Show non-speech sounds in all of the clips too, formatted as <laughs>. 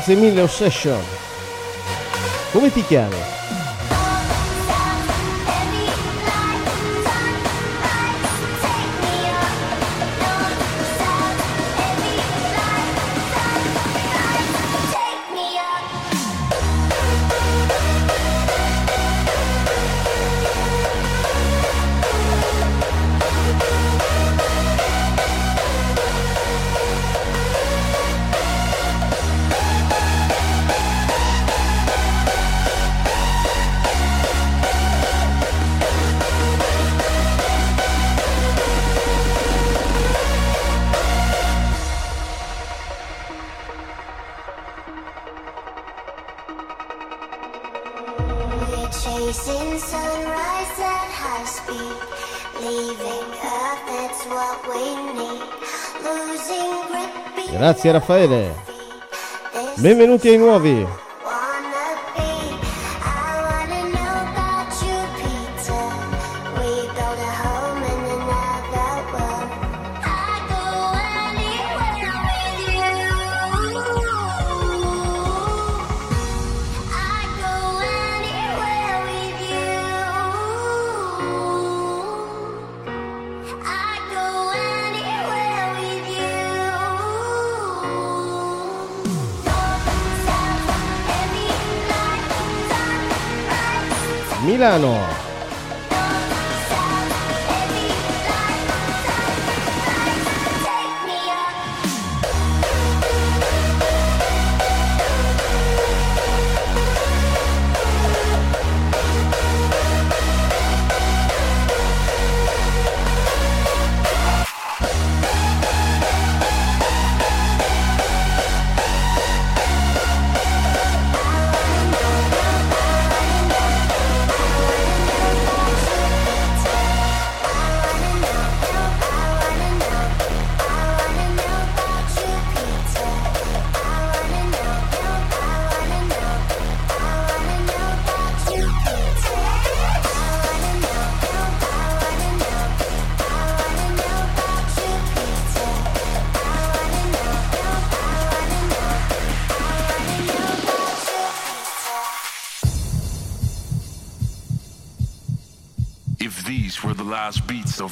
Grazie mille Obsession. Come ti chiami? Grazie Raffaele. Benvenuti ai nuovi.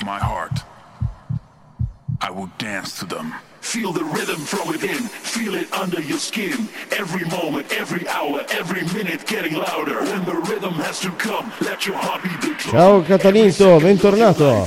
of my heart. I will dance to them. Feel the rhythm from within. Feel it under your skin. Every moment, every hour, every minute getting louder. When the rhythm has to come, let your heart be Ciao Catalinto, bentornato.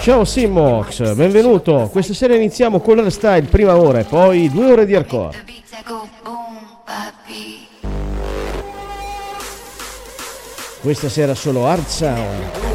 Ciao Simmox, benvenuto. Questa sera iniziamo con l'Hardstyle, prima ora e poi due ore di hardcore. Questa sera solo Hard Sound.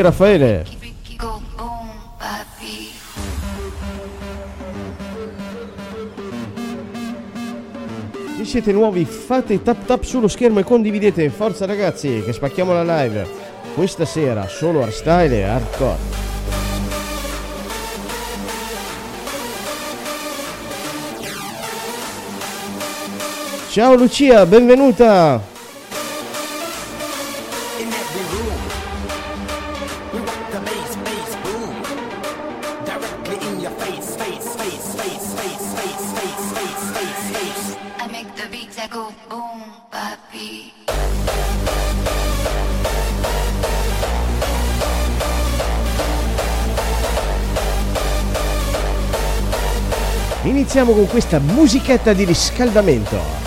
Raffaele. Se siete nuovi fate tap tap sullo schermo e condividete. Forza ragazzi, che spacchiamo la live. Questa sera solo hardstyle e hardcore. Ciao Lucia, benvenuta! iniziamo con questa musichetta di riscaldamento.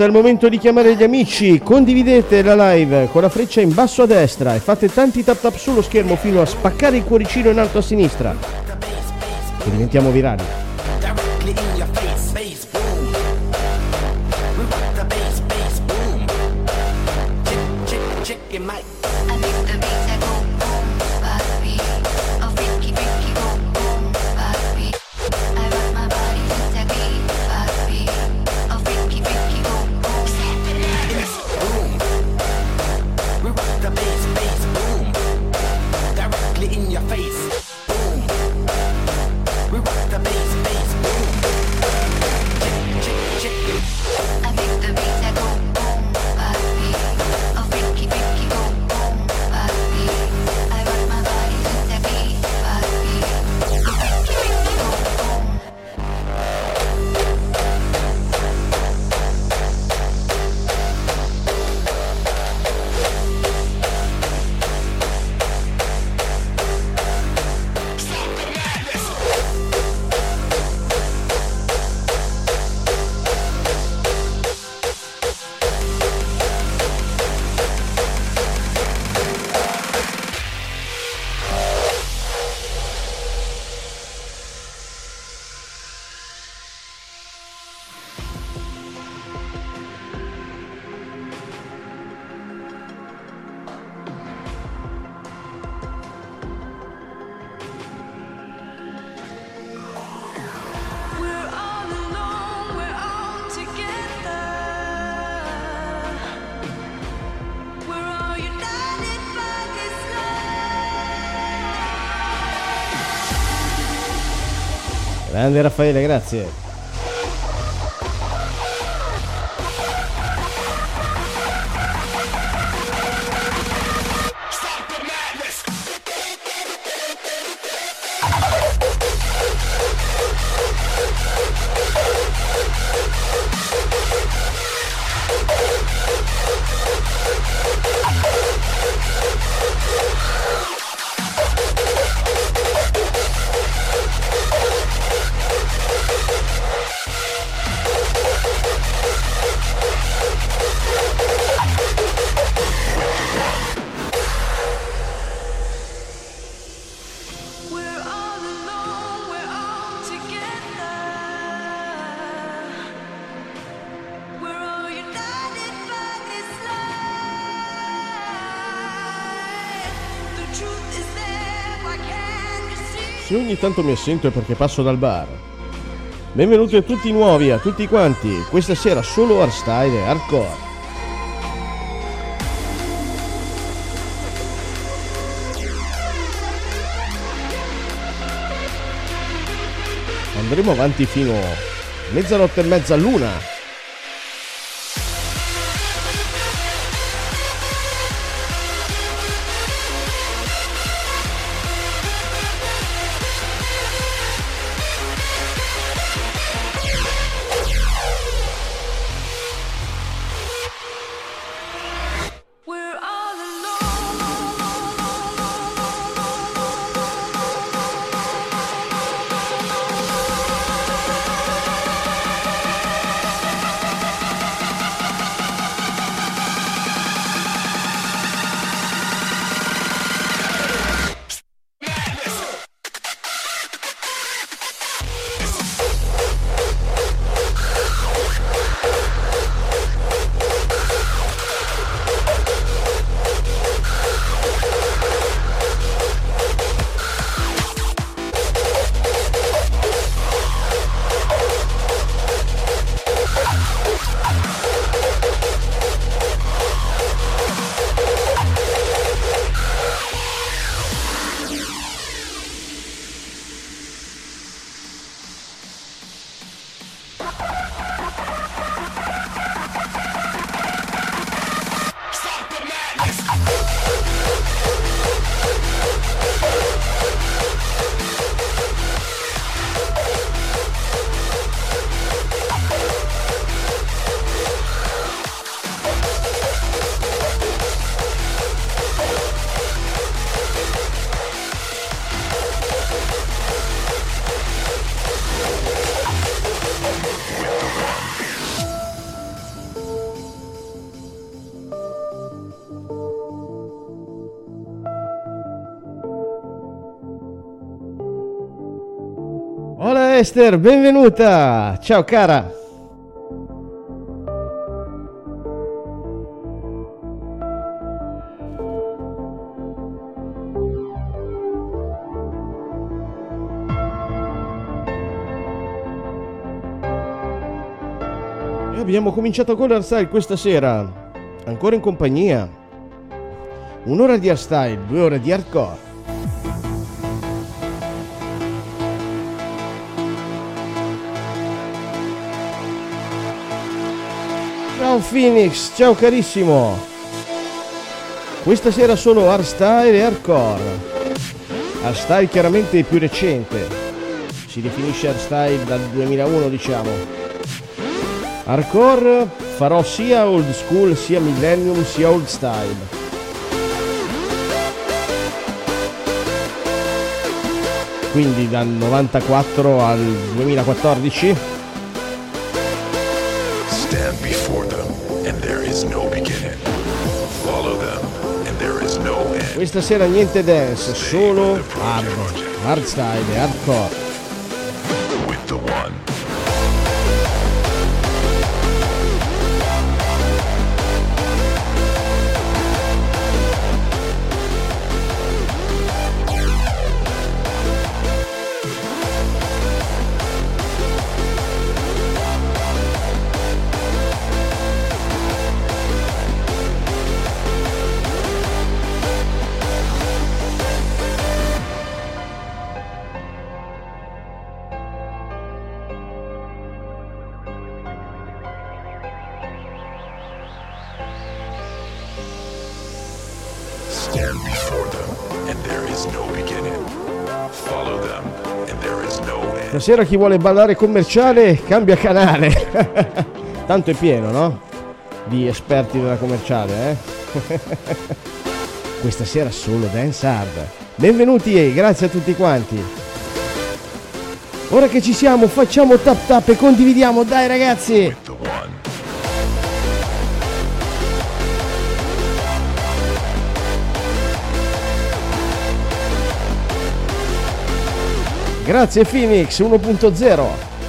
forza, è il momento di chiamare gli amici. Condividete la live con la freccia in basso a destra e fate tanti tap tap sullo schermo fino a spaccare il cuoricino in alto a sinistra. E diventiamo virali. Grande Raffaele, grazie. Tanto mi assento è perché passo dal bar. Benvenuti a tutti nuovi, a tutti quanti. Questa sera solo hardstyle e hardcore. Andremo avanti fino a mezzanotte e mezza l'una. Esther, benvenuta! Ciao cara! Abbiamo cominciato con l'Arstyle questa sera, ancora in compagnia. Un'ora di Arstyle, due ore di hardcore. Ciao Phoenix, ciao carissimo. Questa sera solo hardstyle e hardcore. Hardstyle chiaramente più recente. Si definisce hardstyle dal 2001 diciamo. Hardcore farò sia old school, sia millennium, sia old style. Quindi dal 94 al 2014 Questa sera niente dance, solo hard, hardstyle e hardcore. Stasera chi vuole ballare commerciale cambia canale. <laughs> Tanto è pieno, no? Di esperti della commerciale, eh? <laughs> Questa sera solo dance hard. Benvenuti e grazie a tutti quanti. Ora che ci siamo, facciamo tap tap e condividiamo, dai ragazzi! Grazie Phoenix 1.0.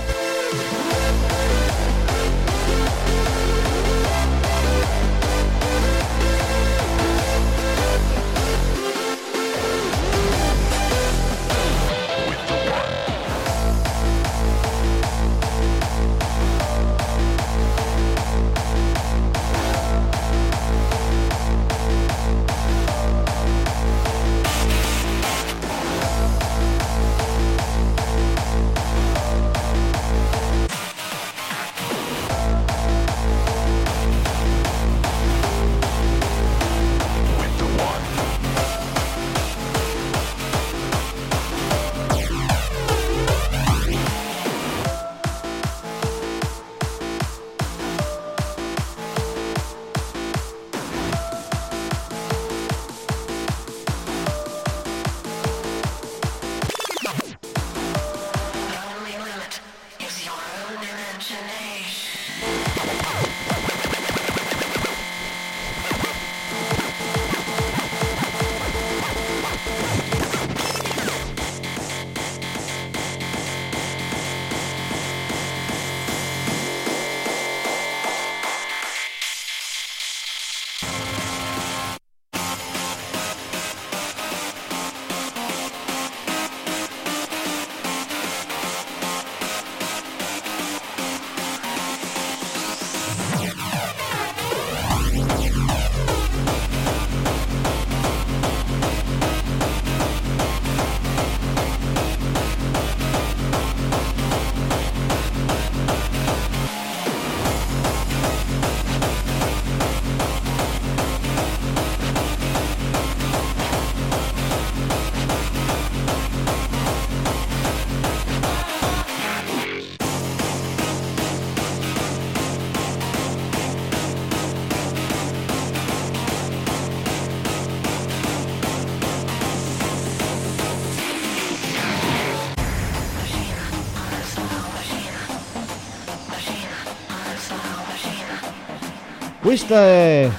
Questa è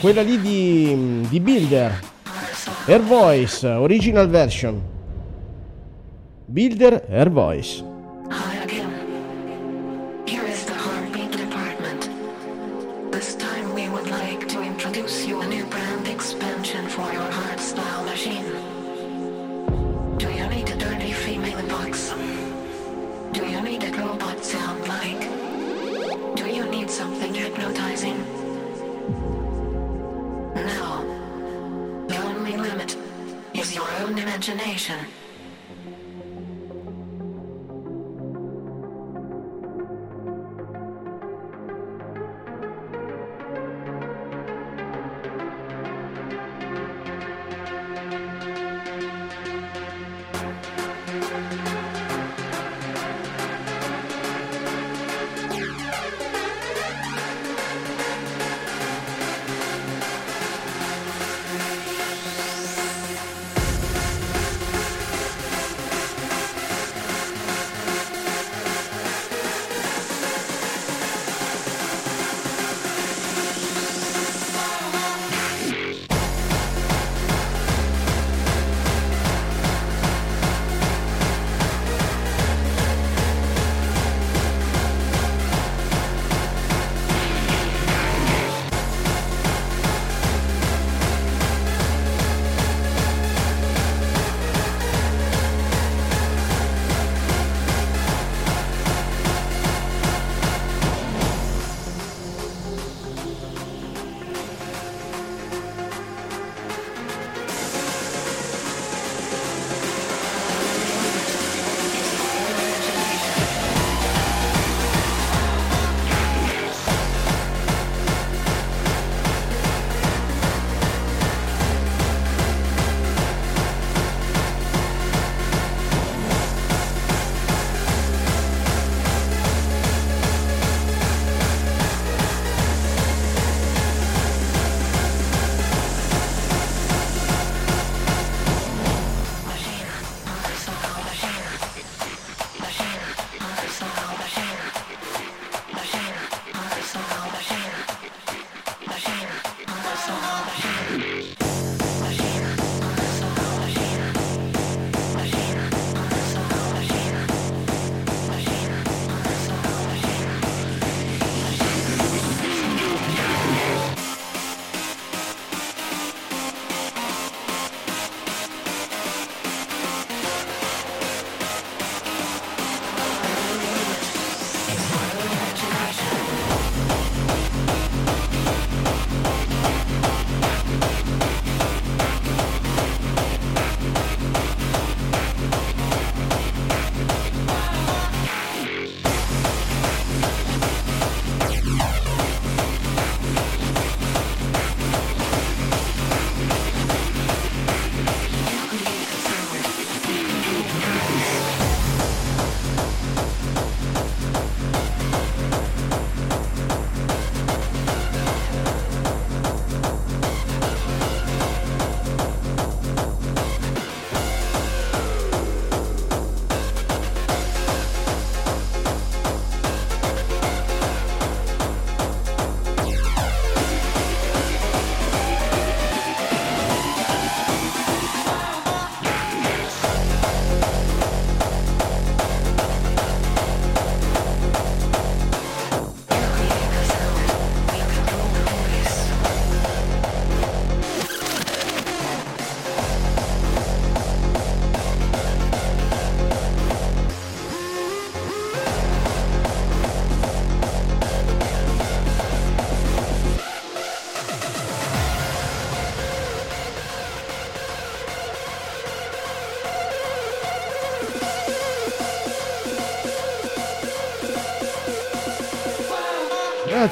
quella lì di, di Builder. Air Voice, original version. Builder, Air Voice.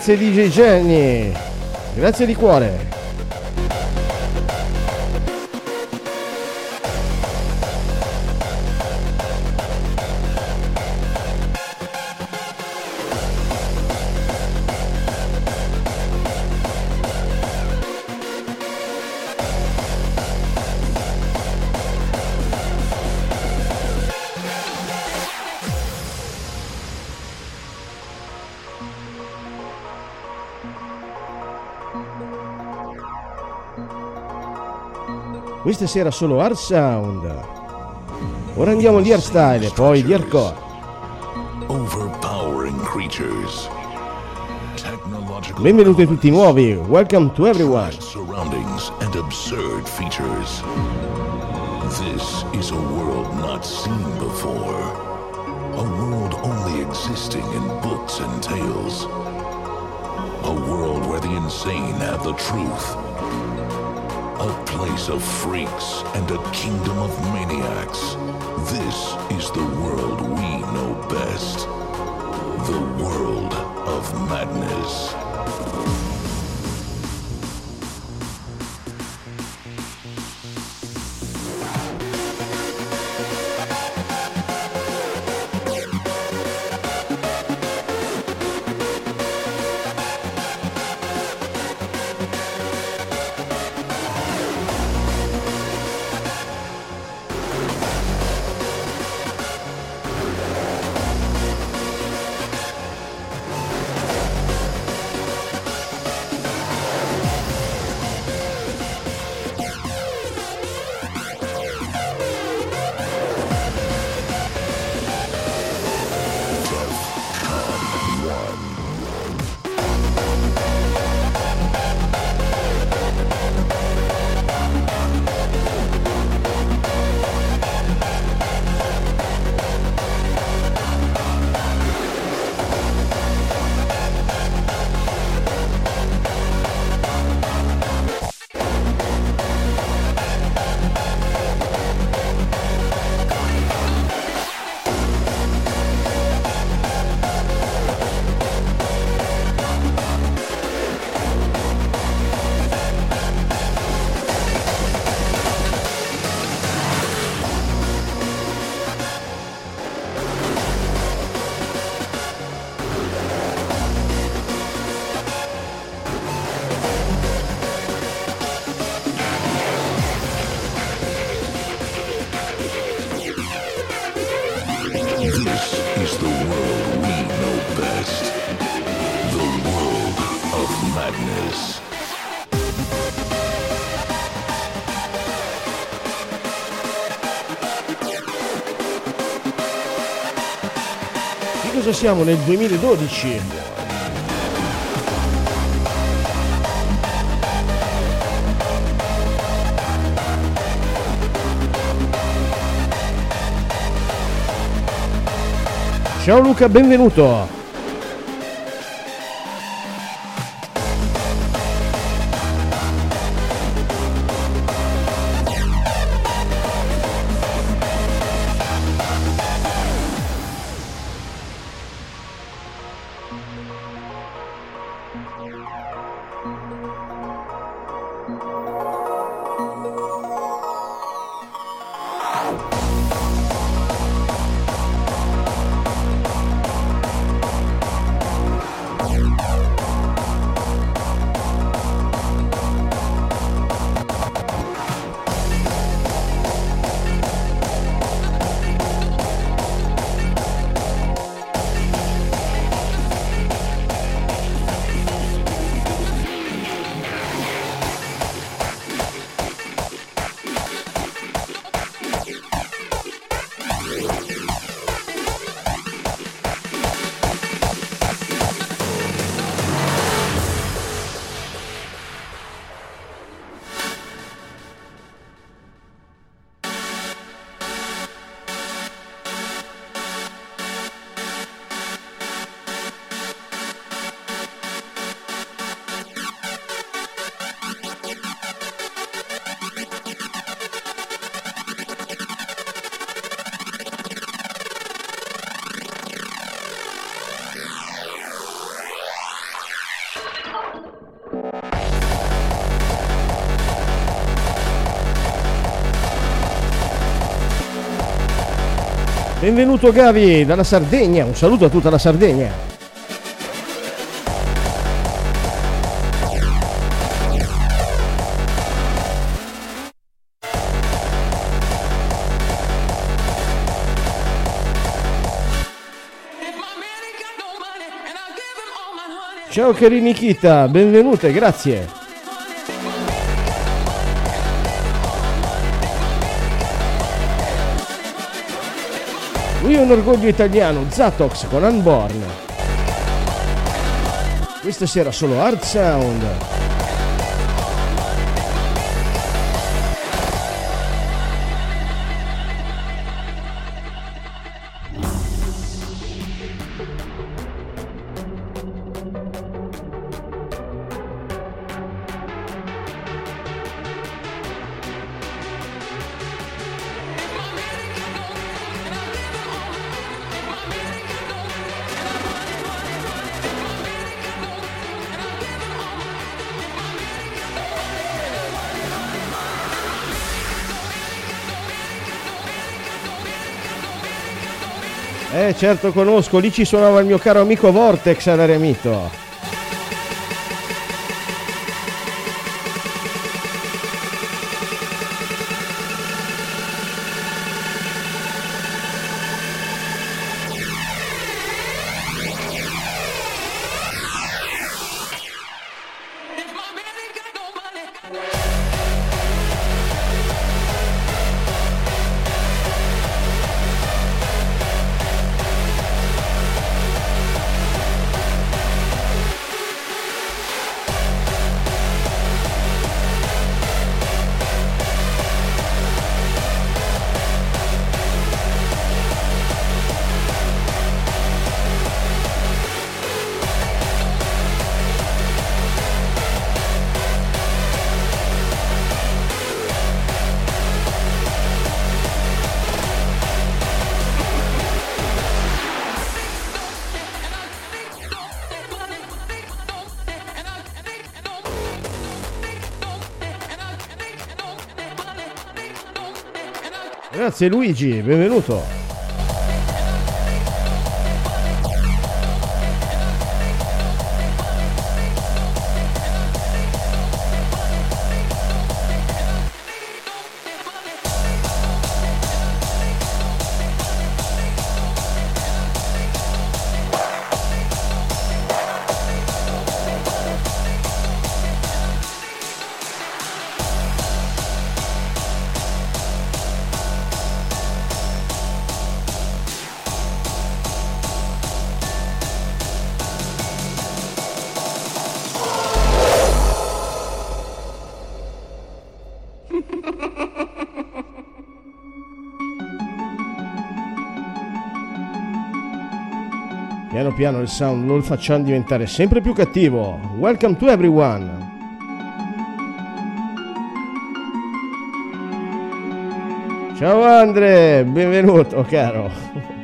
Grazie DJ Jenny. Grazie di cuore. Questa sera solo Hard Sound. Ora andiamo di hardstyle e poi di hardcore. Overpowering creatures. Benvenuti a tutti nuovi. Welcome to everyone. surroundings and absurd features. This is a world not seen before. A world only existing in books and tales. A world where the insane have the truth. A place of freaks and a kingdom of maniacs. This is the world we know best. The world of madness. Cosa siamo nel 2012? Ciao Luca, benvenuto. Benvenuto Gavi dalla Sardegna, un saluto a tutta la Sardegna. Ciao cari Nikita, benvenute, grazie. È un orgoglio italiano, Zatox con Unborn. Questa sera solo Hard Sound. Certo conosco, lì ci suonava il mio caro amico Vortex all'Aremito. Grazie Luigi, benvenuto. Piano piano il sound lo facciamo diventare sempre più cattivo. Welcome to everyone. Ciao Andre, benvenuto caro.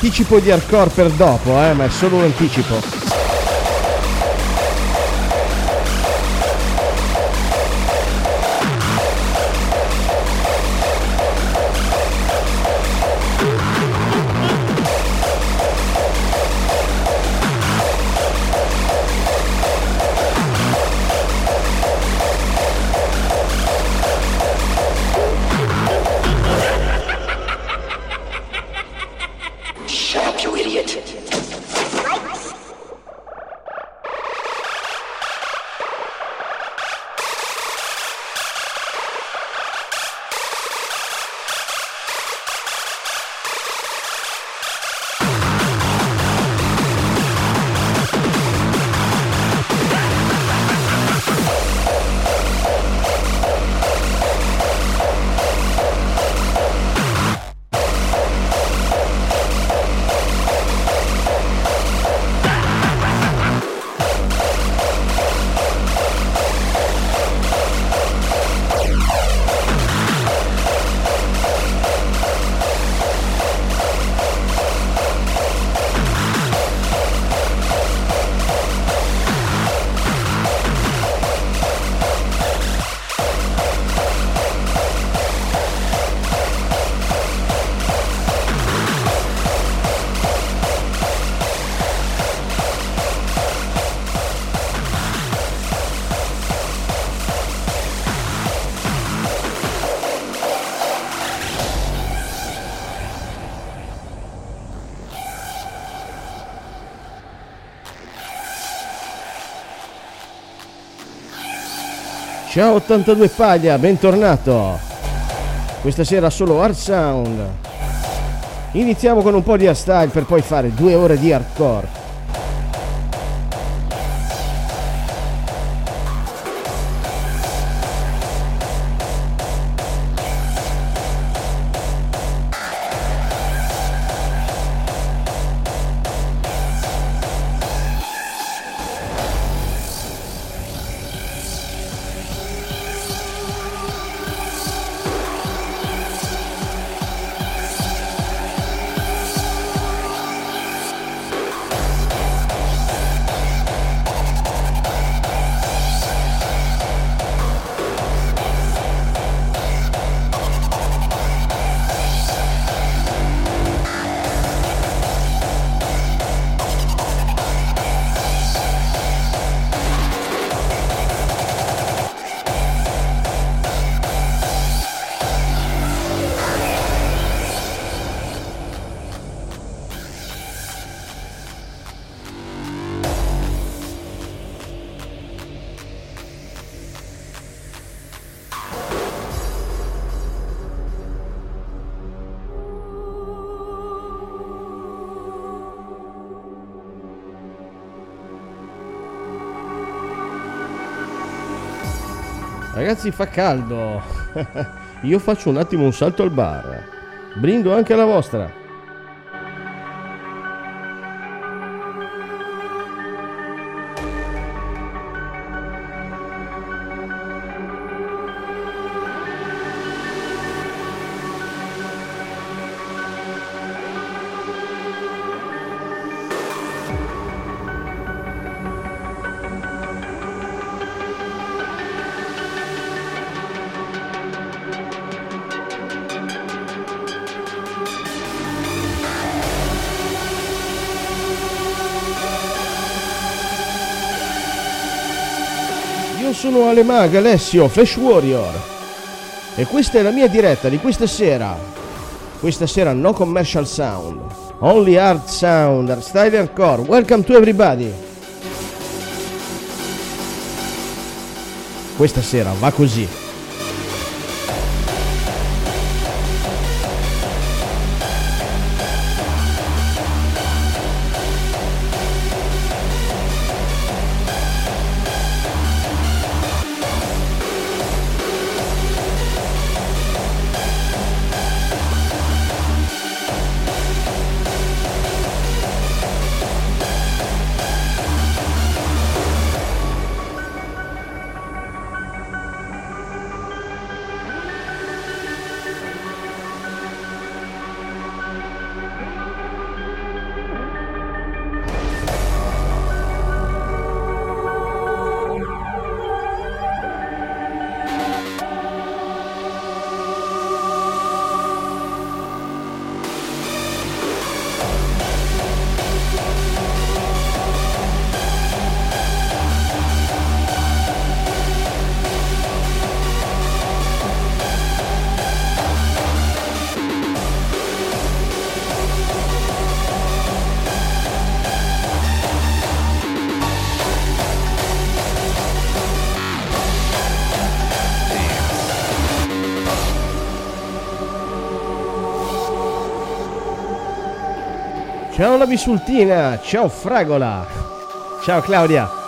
Anticipo di hardcore per dopo, eh, ma è solo un anticipo. 82 Paglia, bentornato. Questa sera solo Hard Sound. Iniziamo con un po' di hardstyle per poi fare due ore di hardcore. Ragazzi, fa caldo. <laughs> Io faccio un attimo un salto al bar. Brindo anche alla vostra. Sono Alemag Alessio, Flash Warrior. E questa è la mia diretta di questa sera. Questa sera no commercial sound. Only hard sound, style hardcore. Welcome to everybody. Questa sera va così. Ciao la bisultina, ciao Fragola. Ciao Claudia.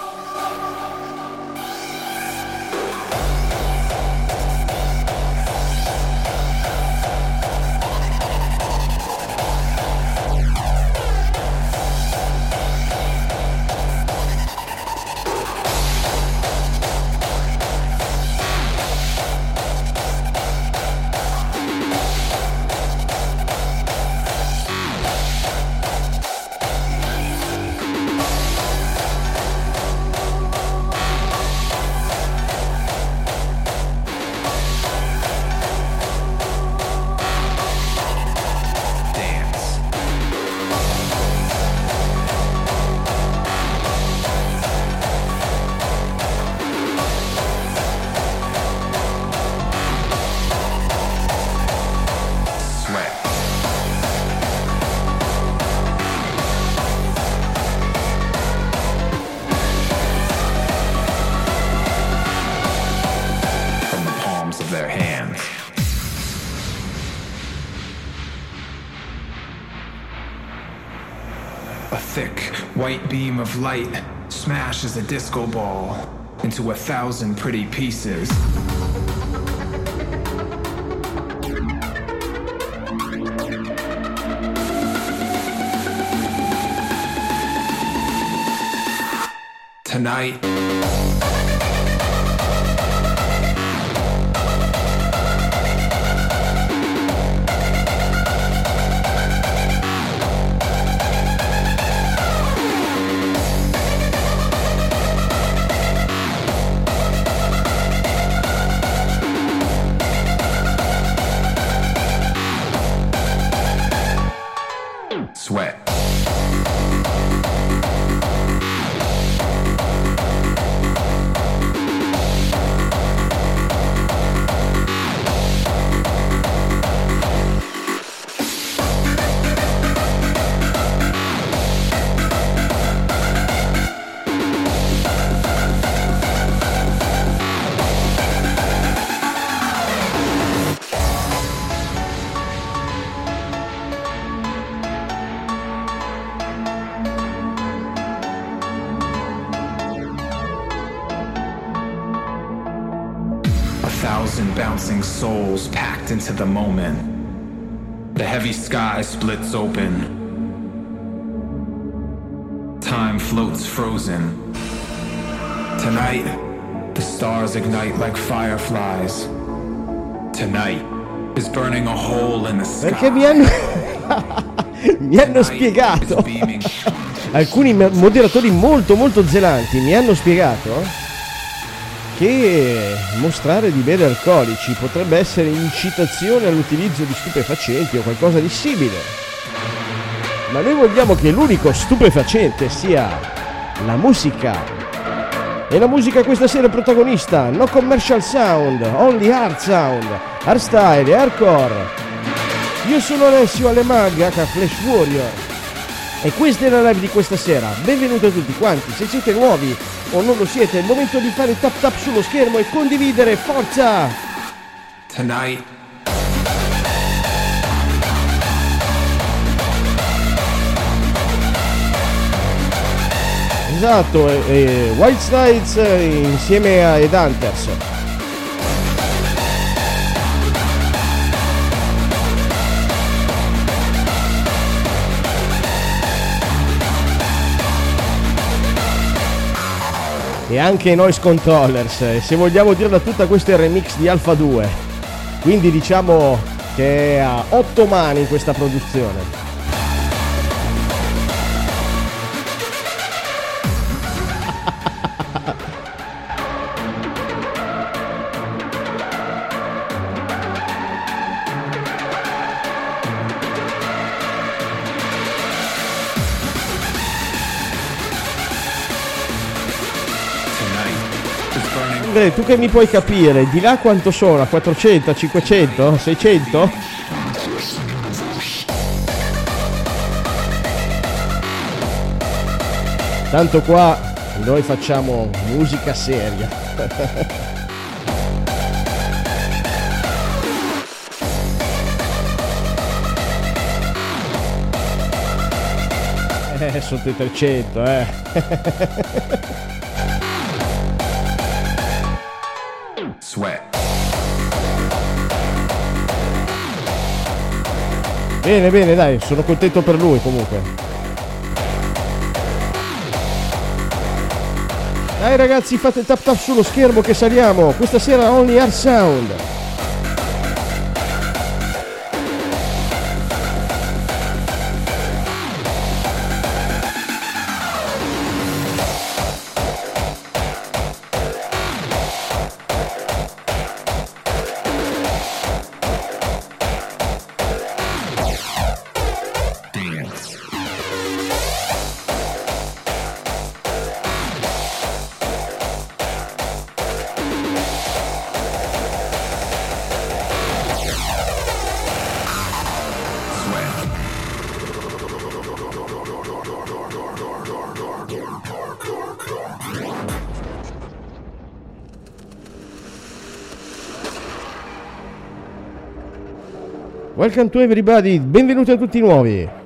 Light smashes a disco ball into a thousand pretty pieces. Tonight, splits open. Time floats frozen. Tonight, the stars ignite like fireflies. Tonight is burning a hole in the sky. Perché mi hanno, <laughs> mi hanno spiegato, alcuni moderatori molto molto zelanti mi hanno spiegato che mostrare di bere alcolici potrebbe essere incitazione all'utilizzo di stupefacenti o qualcosa di simile. Ma noi vogliamo che l'unico stupefacente sia la musica E la musica questa sera è protagonista, no commercial sound, only hard sound, hardstyle e hardcore. Io sono Alessio Alemag, H Flash Warrior. E questa è la live di questa sera. Benvenuti a tutti quanti. Se siete nuovi o non lo siete, è il momento di fare tap tap sullo schermo e condividere. Forza! Tonight, Esatto, e, e Wild Slides eh, insieme a Ed Hunters. E anche i Noise Controllers, e se vogliamo dirla tutta questo è remix di Alpha 2. Quindi diciamo che è a otto mani questa produzione. Is burning. Andre, tu che mi puoi capire, di là quanto sono? A 400, 500, 600? Tanto qua noi facciamo musica seria. <laughs> Eh, sotto i 300, eh. <laughs> Sweat. Bene, bene, dai, sono contento per lui comunque. Dai ragazzi, fate tap tap sullo schermo che saliamo. Questa sera Only Air Sound. Welcome to everybody, benvenuti a tutti nuovi.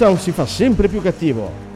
Sound si fa sempre più cattivo.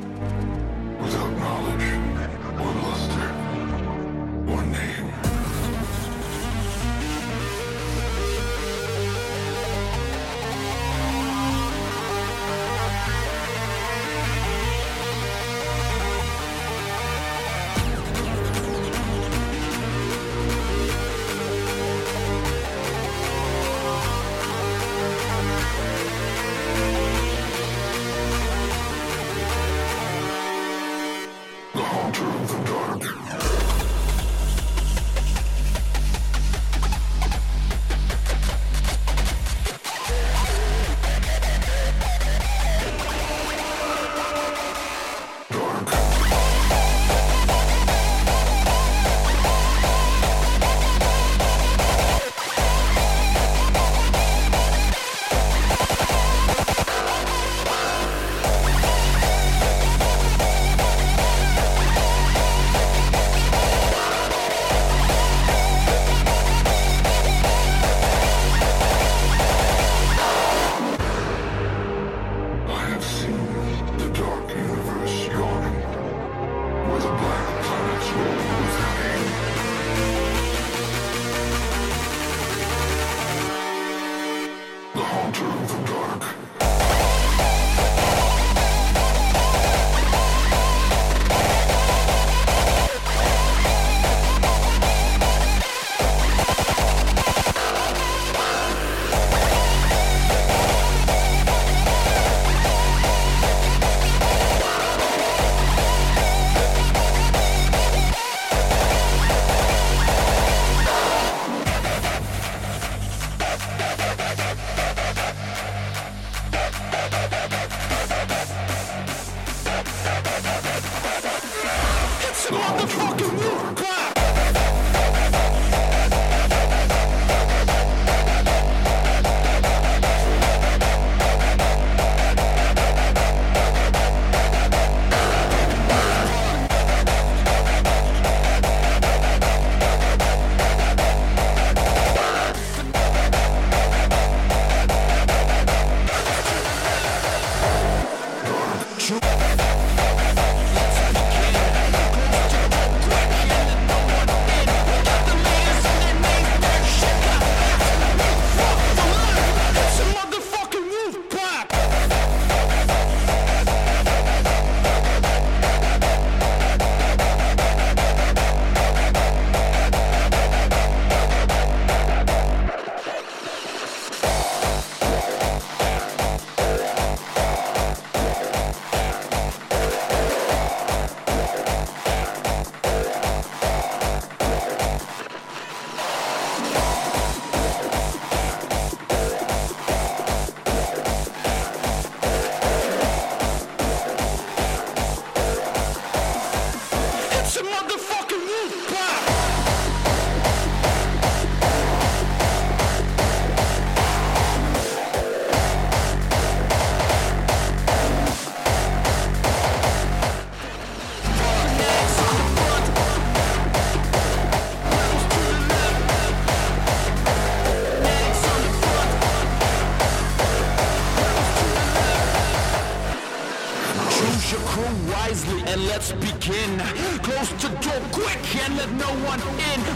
Door quick and let no one in.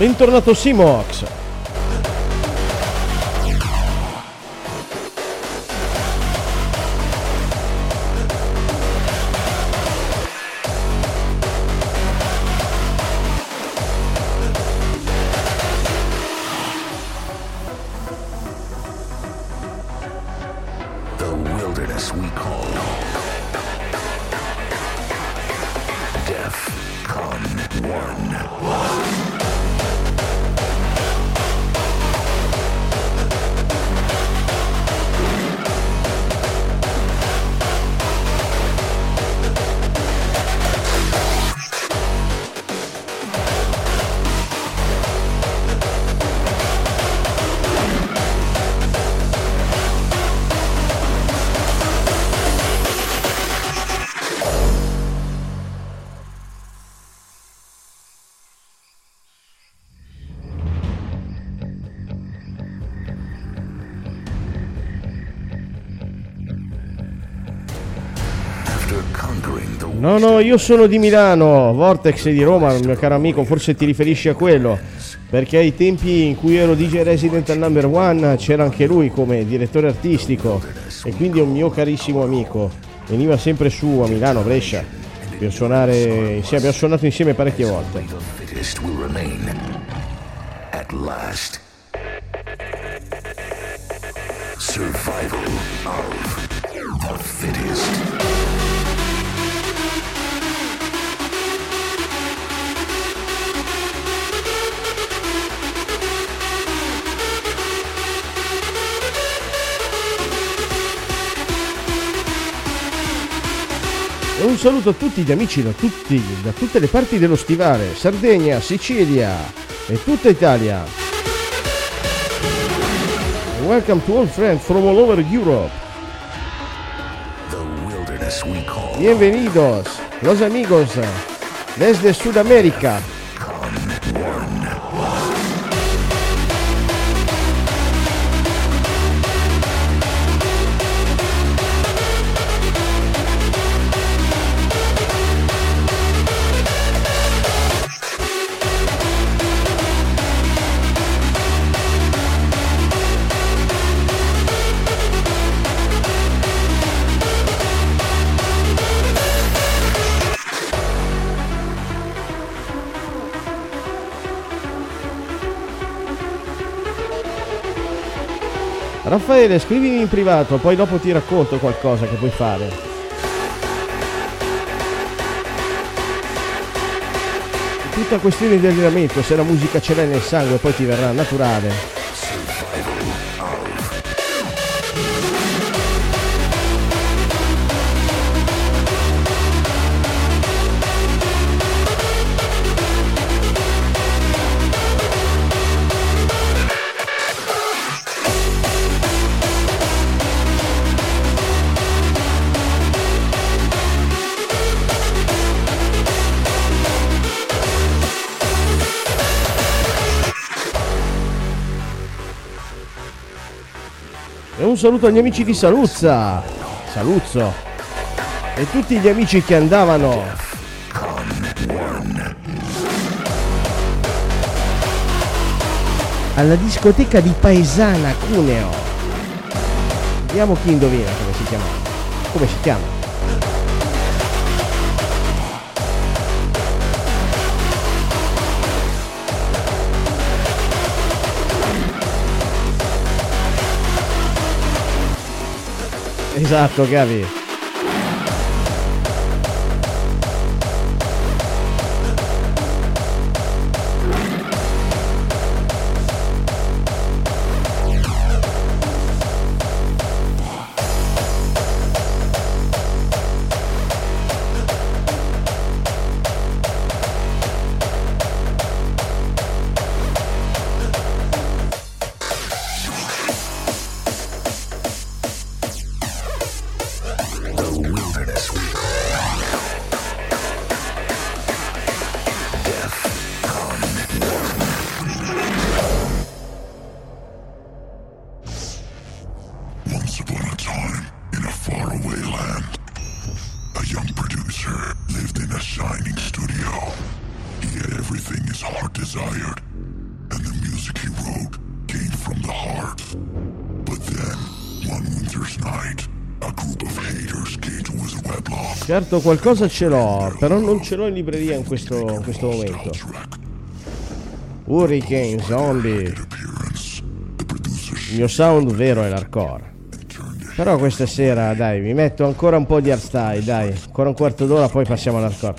Bentornato Simox. Io sono di Milano, Vortex di Roma, mio caro amico, forse ti riferisci a quello. Perché ai tempi in cui ero DJ Resident al number one c'era anche lui come direttore artistico e quindi è un mio carissimo amico. Veniva sempre su a Milano, Brescia, per suonare insieme, abbiamo suonato insieme parecchie volte. Saluto a tutti gli amici da, tutti, da tutte le parti dello stivale, Sardegna, Sicilia e tutta Italia. Welcome to all friends from all over Europe. Bienvenidos, los amigos desde Sudamérica. Raffaele, scrivimi in privato, poi dopo ti racconto qualcosa che puoi fare. Tutta questione di allenamento, se la musica ce l'hai nel sangue poi ti verrà naturale. Saluto agli amici di Saluzza, Saluzzo, e tutti gli amici che andavano alla discoteca di Paesana Cuneo. Vediamo chi indovina come si chiama. Come si chiama? Esatto, Gavi. Certo qualcosa ce l'ho, però non ce l'ho in libreria in questo, in questo momento. Hurricane, zombie. Il mio sound vero è l'hardcore. Però questa sera, dai, mi metto ancora un po' di hardstyle, dai. Ancora un quarto d'ora, poi passiamo all'hardcore.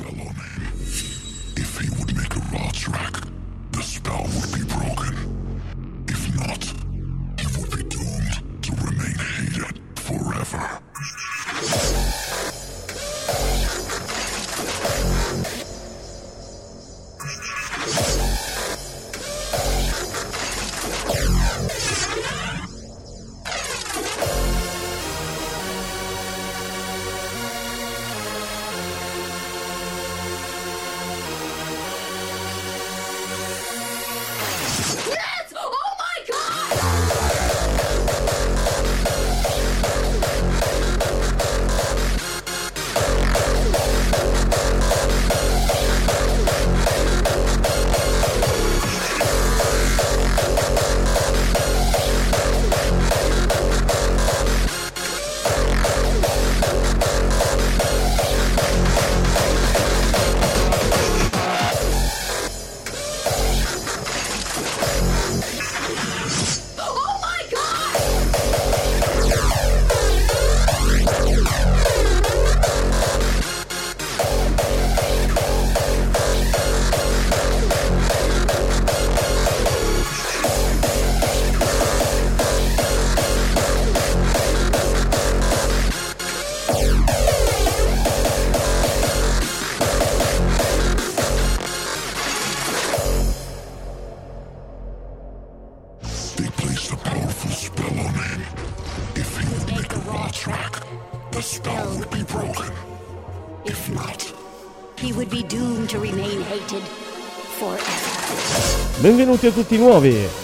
tutti e tutti nuovi.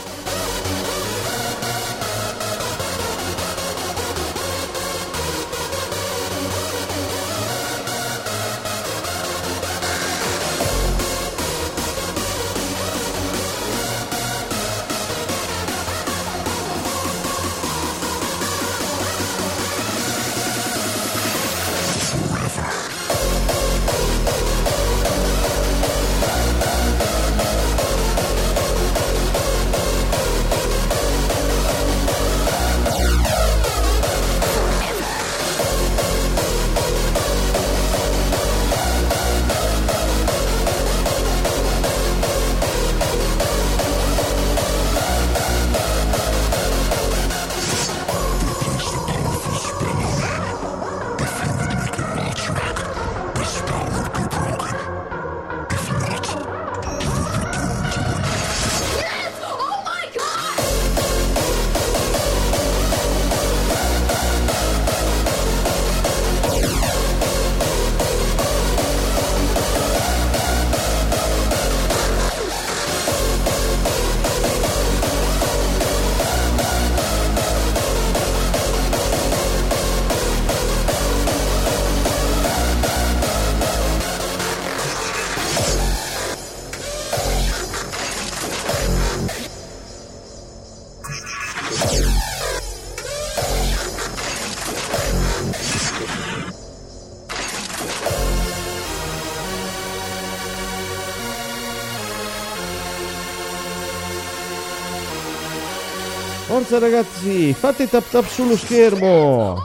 forza ragazzi, fate tap tap sullo schermo.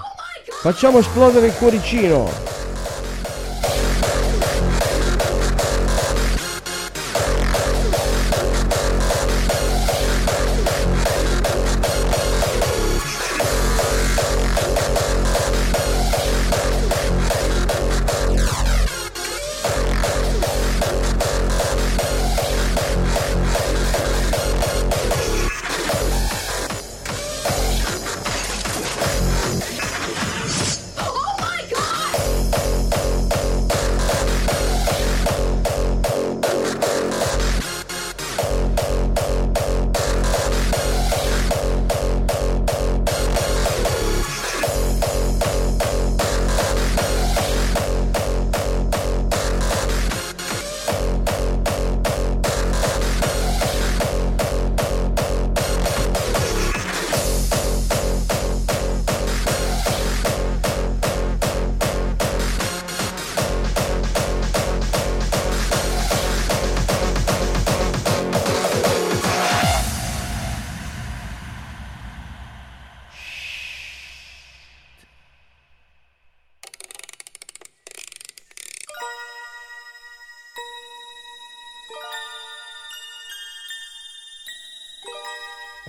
Facciamo esplodere il cuoricino.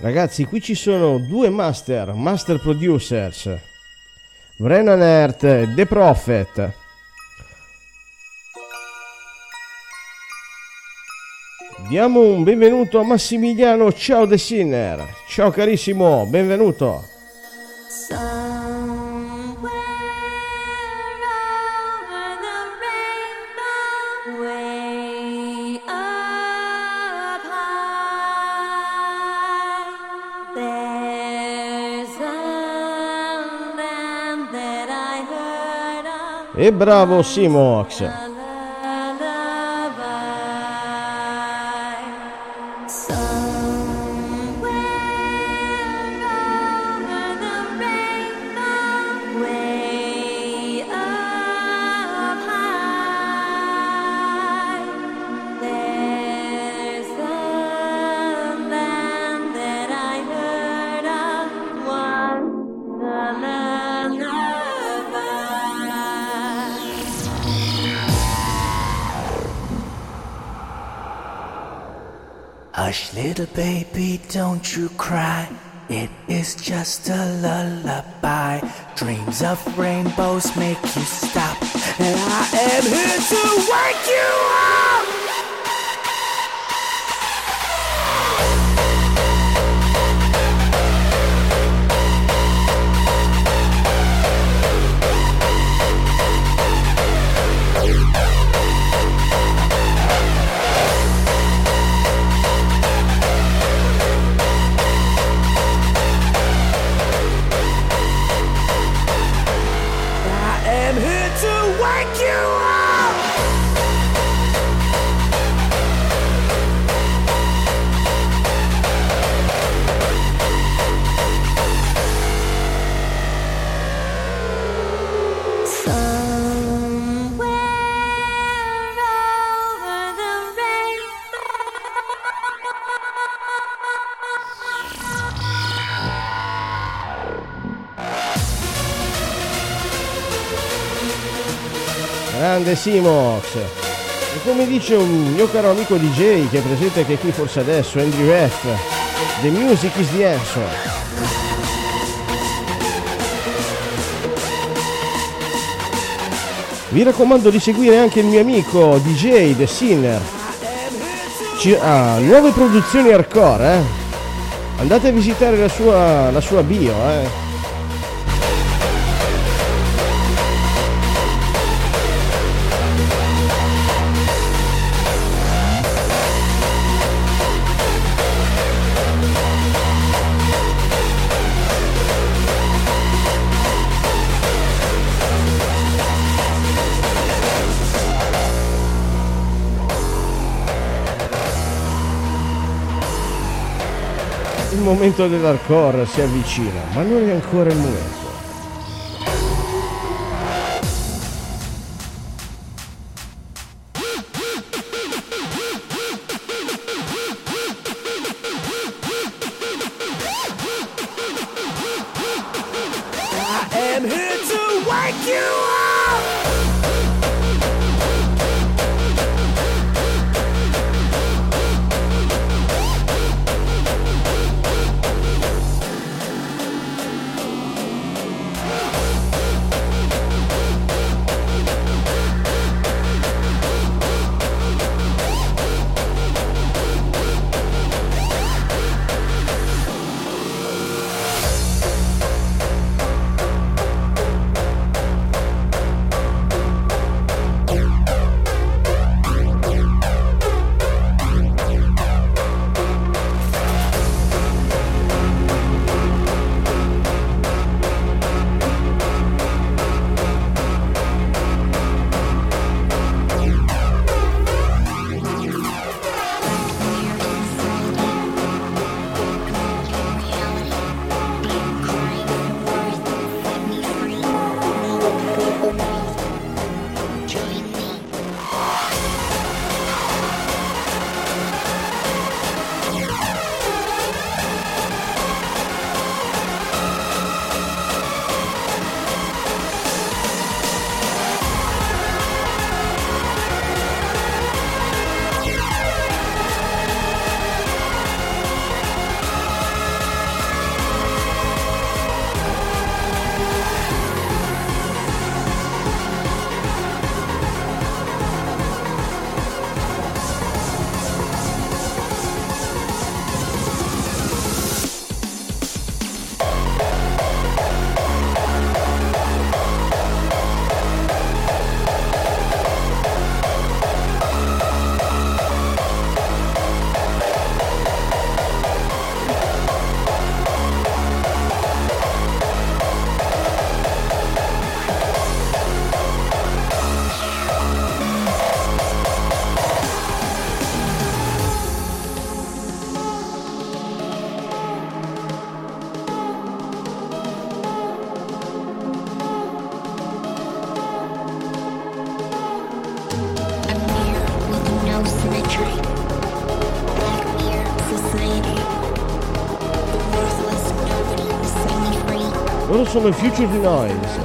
Ragazzi, qui ci sono due master, master producers. Brennan Earth e The Prophet. Diamo un benvenuto a Massimiliano Ciao The Sinner. Ciao carissimo, benvenuto. Way E bravo Simox. You cry. It is just a lullaby. Dreams of rainbows make you stop. And I am here to wake you Grande Simox. E come dice un mio caro amico DJ che è presente anche qui forse adesso, Andrew F. The music is the answer. Vi raccomando di seguire anche il mio amico DJ The Sinner. Ci- ha nuove produzioni hardcore, eh. Andate a visitare la sua, la sua bio, eh. Momento dell'hardcore si avvicina, ma non è ancora il momento. Sono i Future Noise.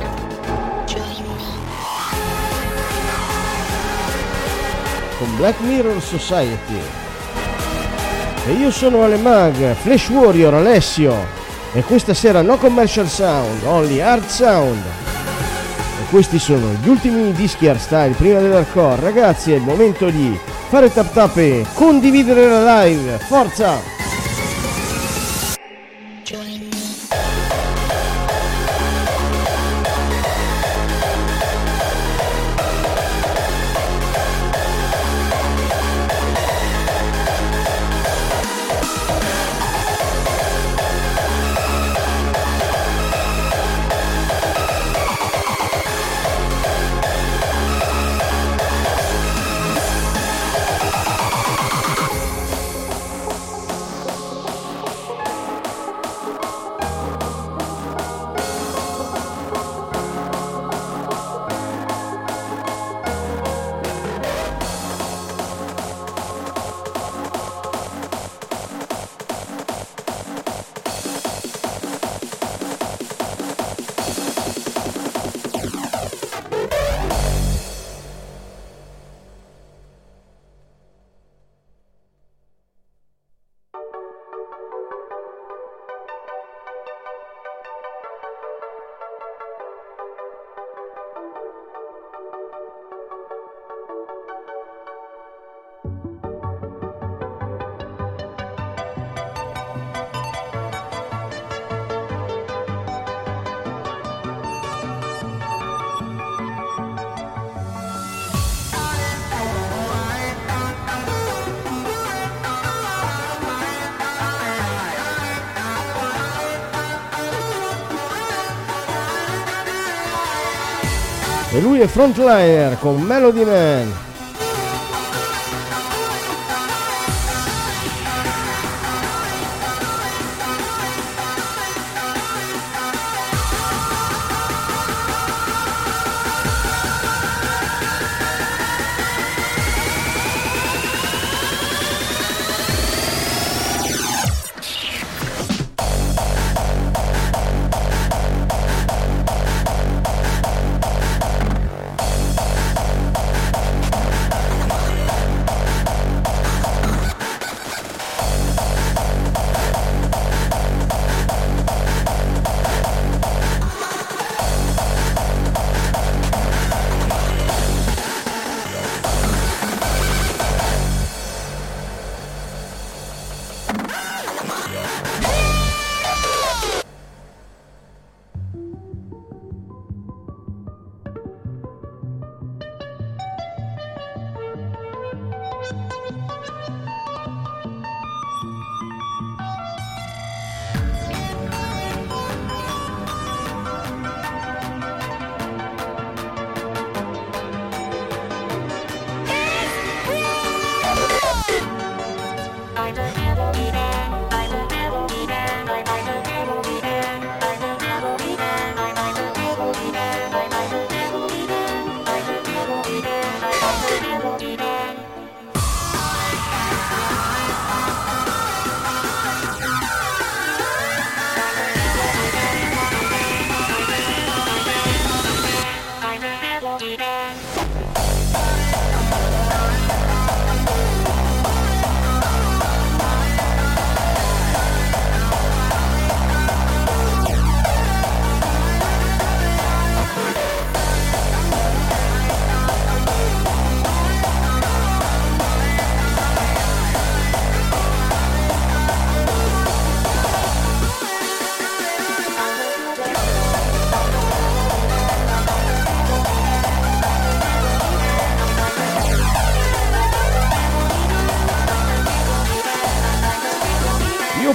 Con Black Mirror Society. E io sono Ale Mag, Flash Warrior Alessio. E questa sera no commercial sound, only hard sound. E questi sono gli ultimi dischi hardstyle prima dell'hardcore. Ragazzi, è il momento di fare tap tap e condividere la live. Forza! E lui è frontliner con Melody Man.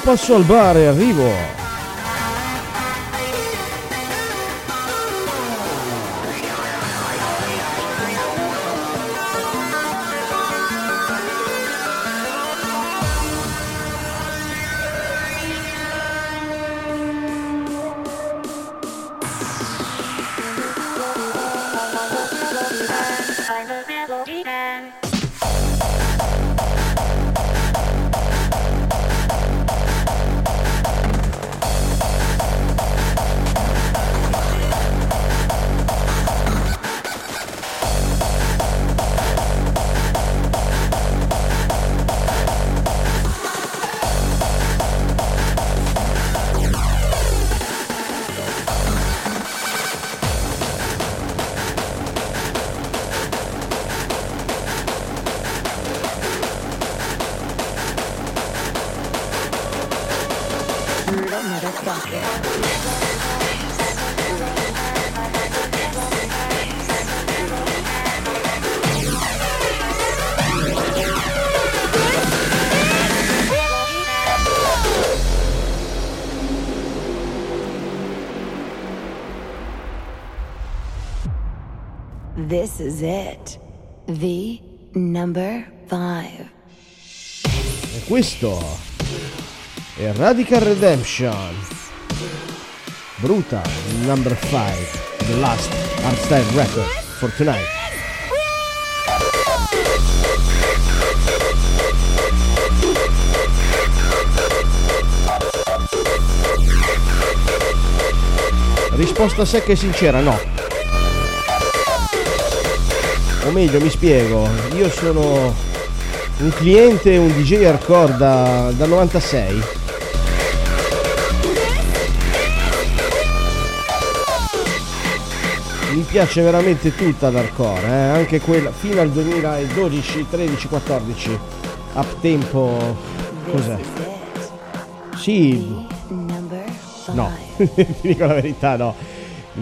Passo al bar e arrivo. Questo è Radical Redemption. Brutal number 5, the last hardstyle record for tonight. Risposta secca e sincera, no. O meglio, mi spiego, io sono un cliente un DJ hardcore da, da 96. Mi piace veramente tutta l'hardcore, eh? anche quella fino al 2012, 13, 14. Up tempo. Cos'è? Sì. No, <laughs> ti dico la verità, no.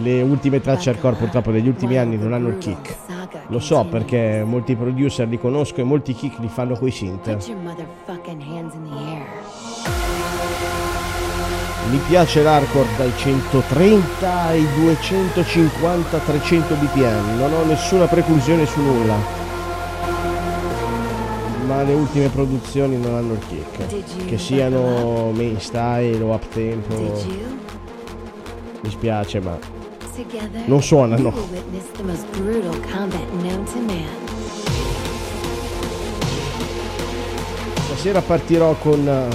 Le ultime tracce hardcore purtroppo degli ultimi anni non hanno il kick. Lo so perché molti producer li conosco e molti kick li fanno coi synth. Mi piace l'hardcore dai 130 ai 250 300 bpm, non ho nessuna preclusione su nulla. Ma le ultime produzioni non hanno il kick. Che siano main style o up tempo. Mi spiace ma Non suonano. Brutal combat known to man. stasera partirò con eh,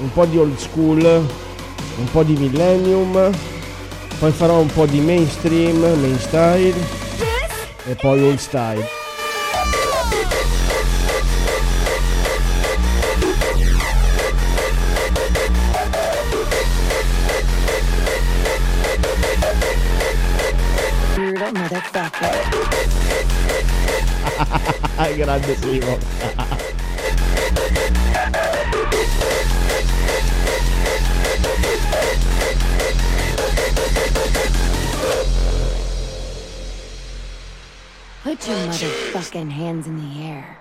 un po' di old school, un po' di millennium, poi farò un po' di mainstream, main style e poi old style. Motherfucker. <laughs> Simo. Put your motherfucking hands in the air.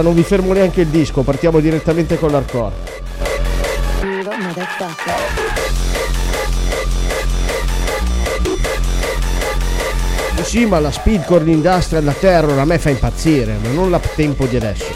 Guarda, non vi fermo neanche il disco, partiamo direttamente con l'hardcore. Sì, ma la speedcore, l'industrial, la terror a me fa impazzire, ma non l'up tempo di adesso.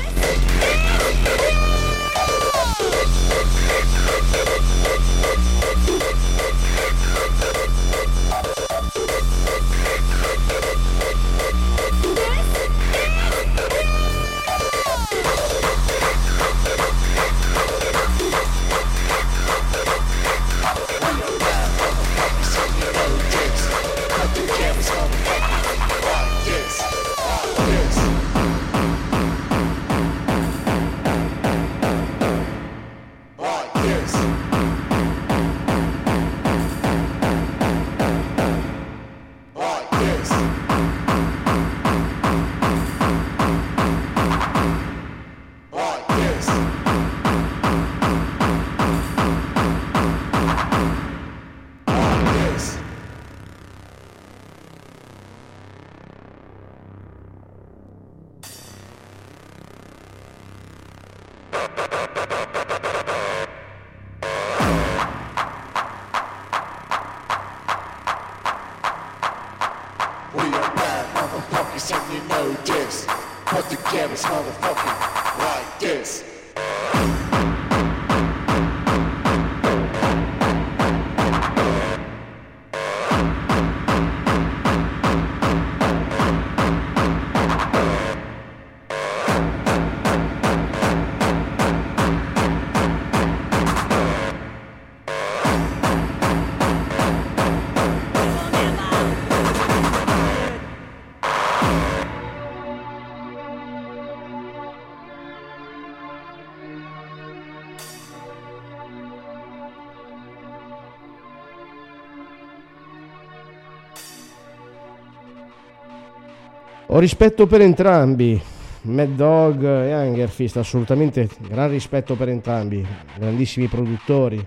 Rispetto per entrambi, Mad Dog e Hungerfist, assolutamente gran rispetto per entrambi, grandissimi produttori.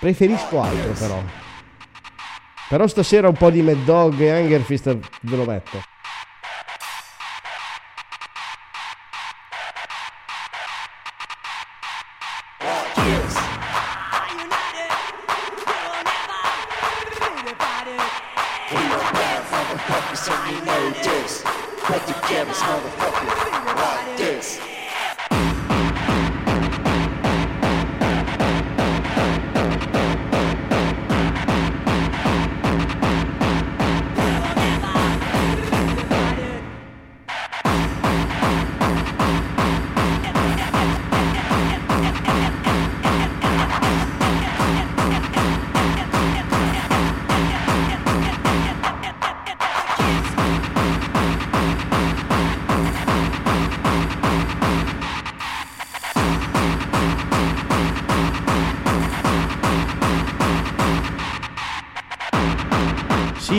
Preferisco altro però. Però stasera un po' di Mad Dog e Hungerfist ve lo metto.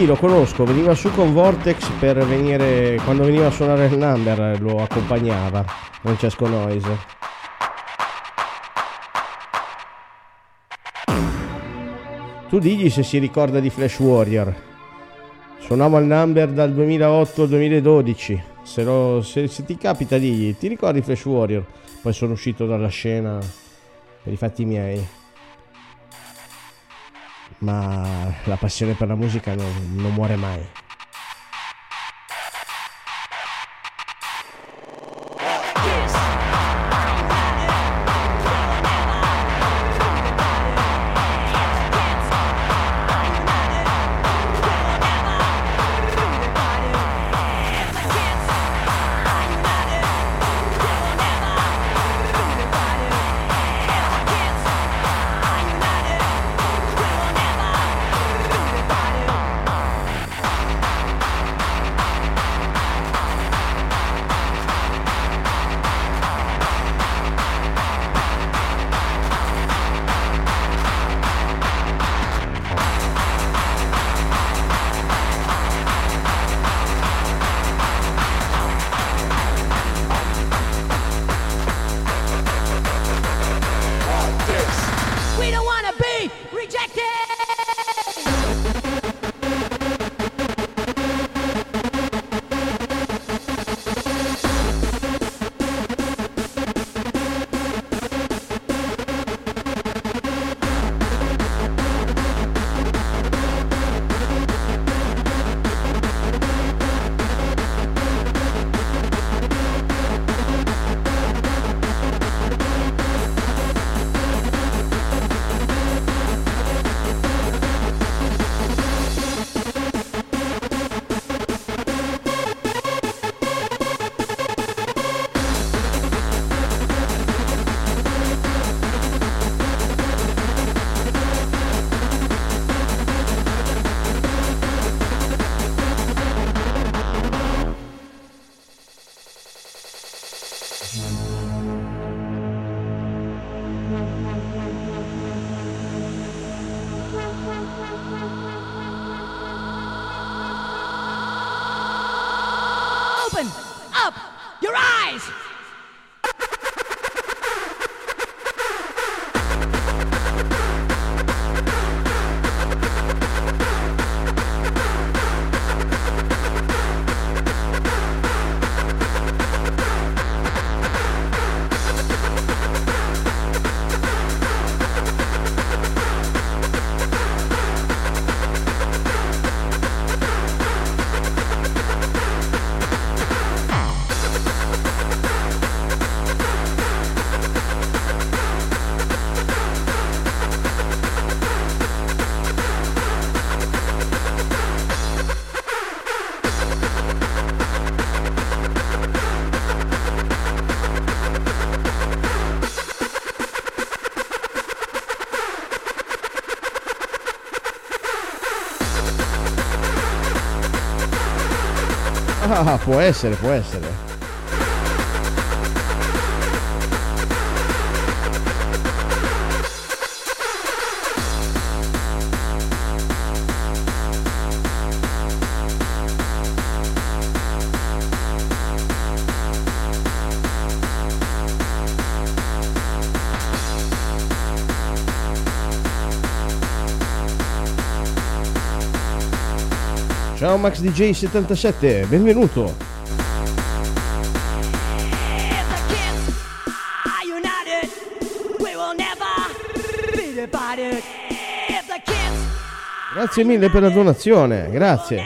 Lo conosco, veniva su con Vortex per venire, quando veniva a suonare il number lo accompagnava, Francesco Noise. Tu digli se si ricorda di Flash Warrior. Suonavo al number dal 2008 al 2012. Se, lo- se- se ti capita digli, ti ricordi Flash Warrior? Poi sono uscito dalla scena per i fatti miei. Ma la passione per la musica non, non muore mai. <laughs> Ah, può essere, può Max DJ 77, benvenuto. Grazie mille per la donazione, grazie.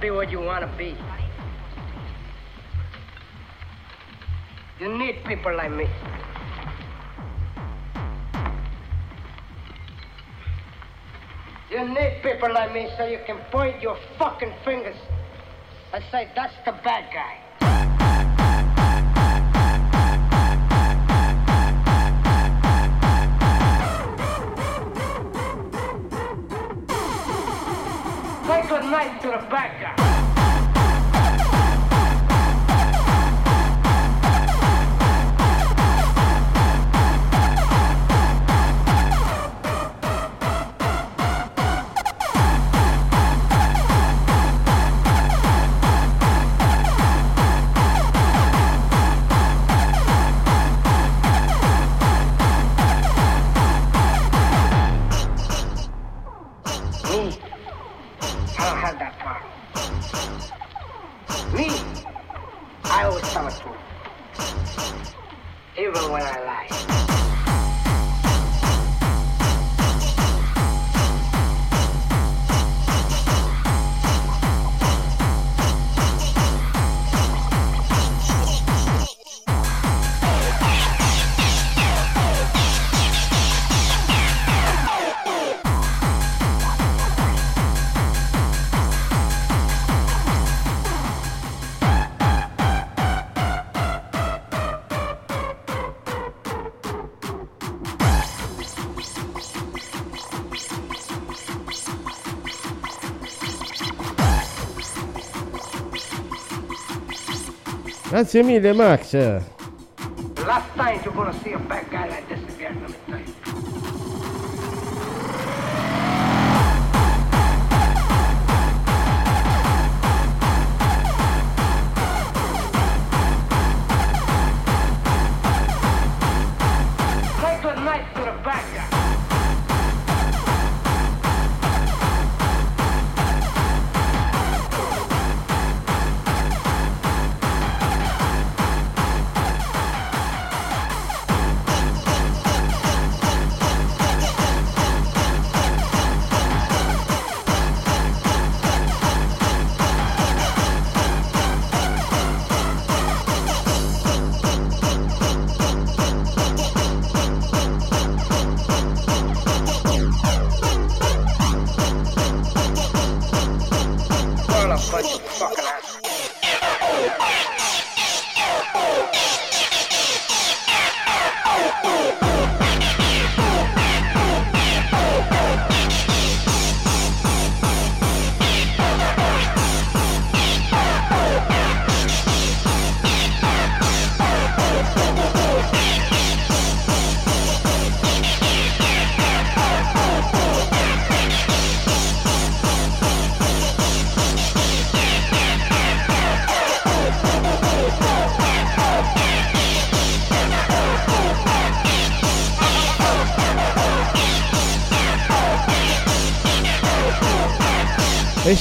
be what you want to be. You need people like me. You need people like me so you can point your fucking fingers and say, that's the bad guy. Grazie mille Max.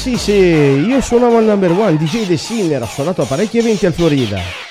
sì, sì, io suonavo al number one, DJ The Sinner, ha suonato a parecchi eventi al Florida.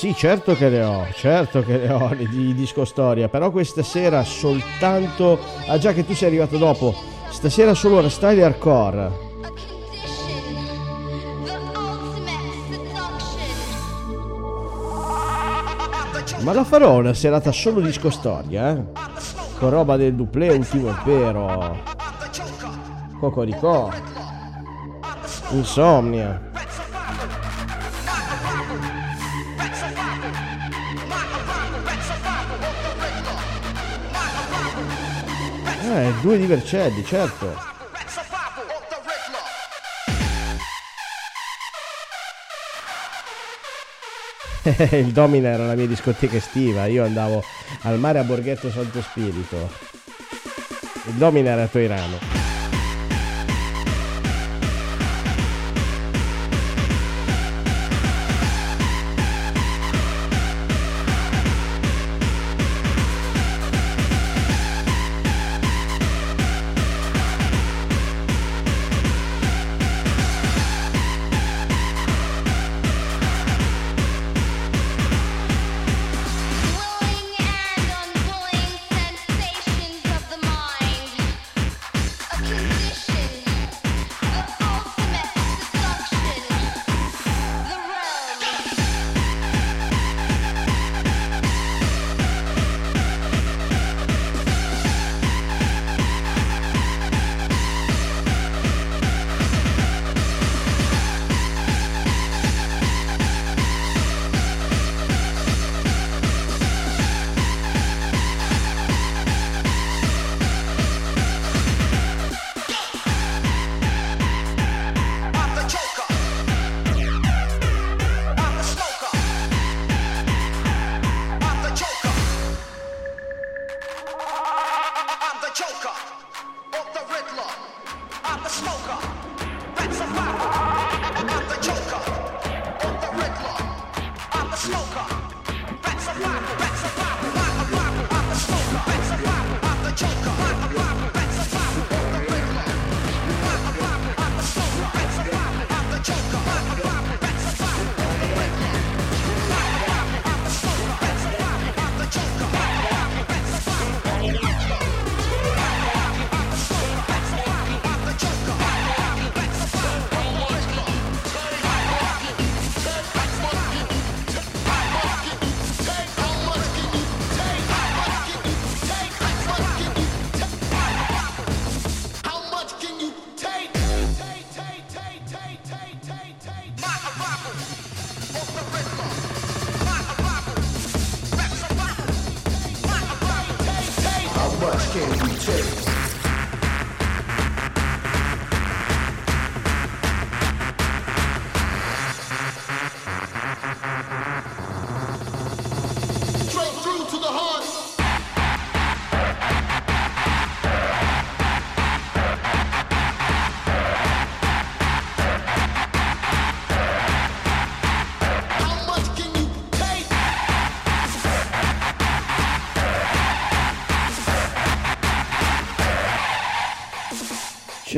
Sì, certo che le ho, certo che le ho di disco storia, però questa sera soltanto... Ah già che tu sei arrivato dopo, stasera solo hardstyle e hardcore. Ma la farò una serata solo disco storia, eh? Con roba del duplé ultimo impero. Cocoricò. Insomnia. Eh, due di Vercelli, certo. Il Domina era la mia discoteca estiva, io andavo al mare a Borghetto Santo Spirito. Il Domina era a Toirano.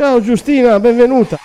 Ciao Giustina, benvenuta.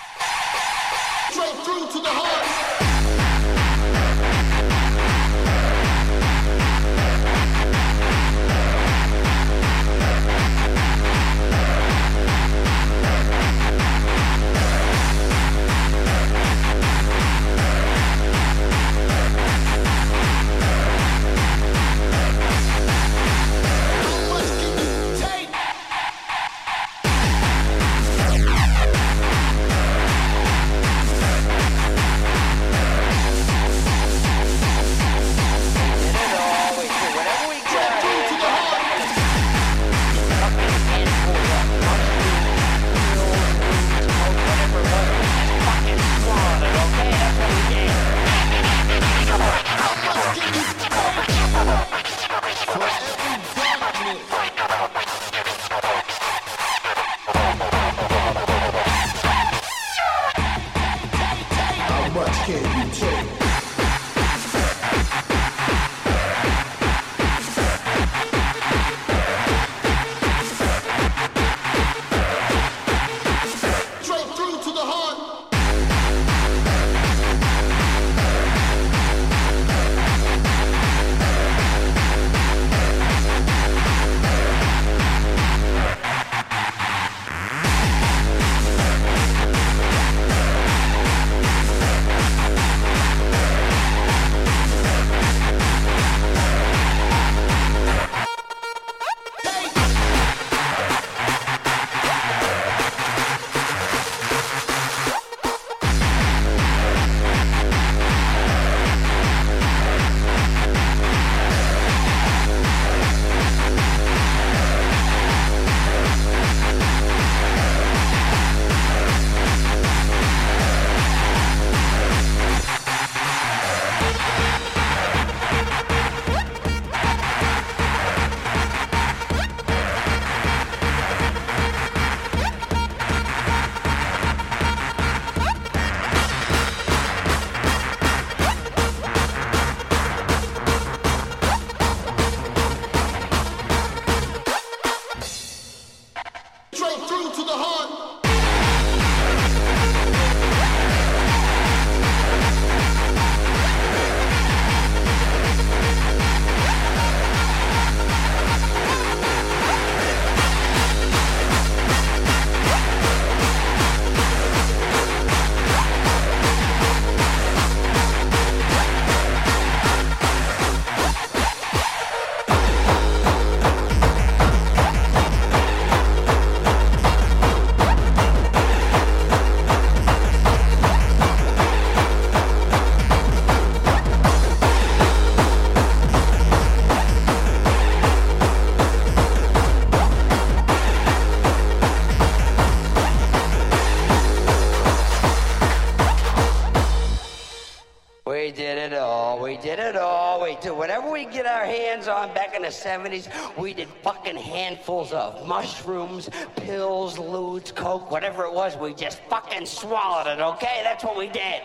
We whatever we get our hands on back in the 70s. We did fucking handfuls of mushrooms, pills, lewds, coke, whatever it was. We just fucking swallowed it, okay? That's what we did.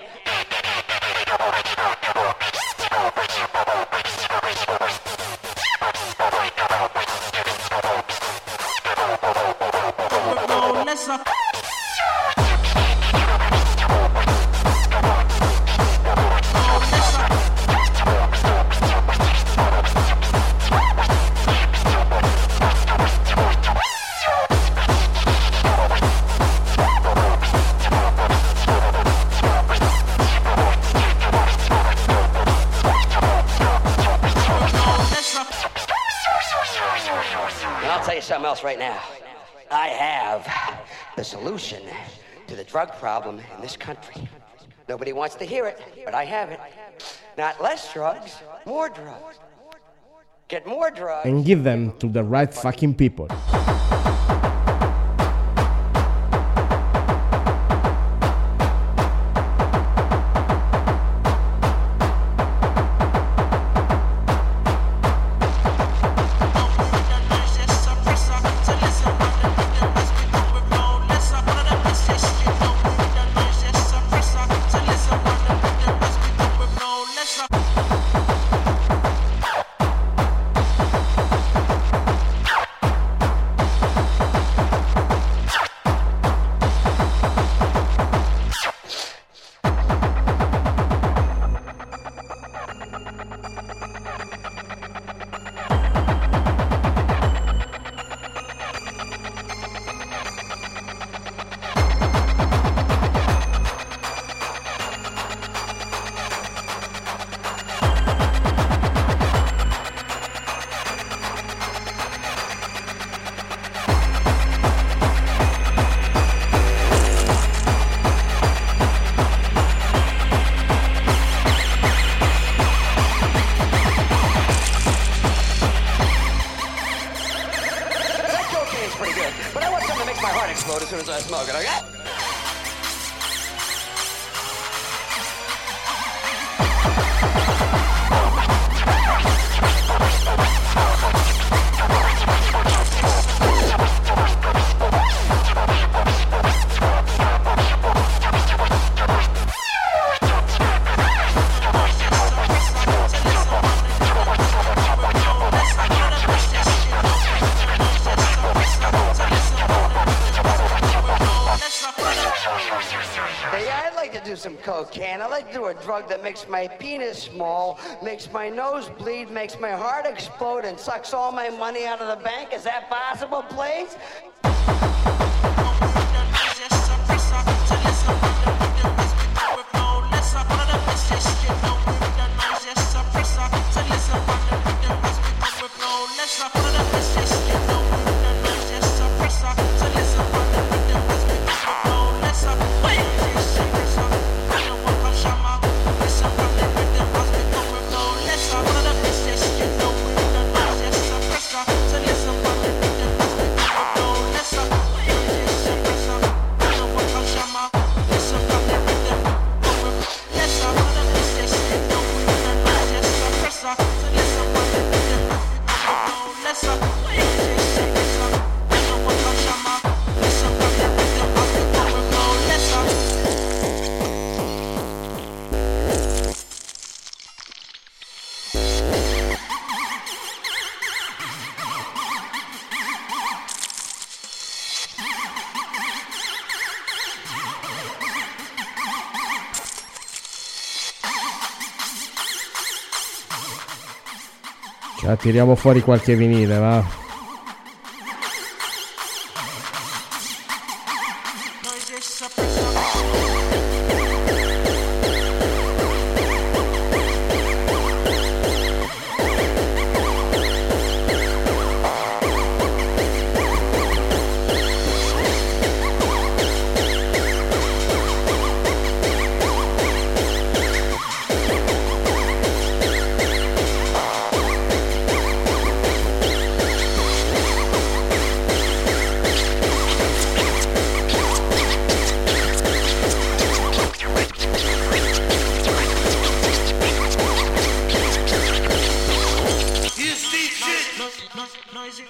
Right now. I have the solution to the drug problem in this country. Nobody wants to hear it, but I have it. Not less drugs, more drugs. Get more drugs. And give them to the right fucking people. Some. I'd like to do a drug that makes my penis small, makes my nose bleed, makes my heart explode, and sucks all my money out of the bank. Is that possible, please? Tiriamo fuori qualche vinile, va.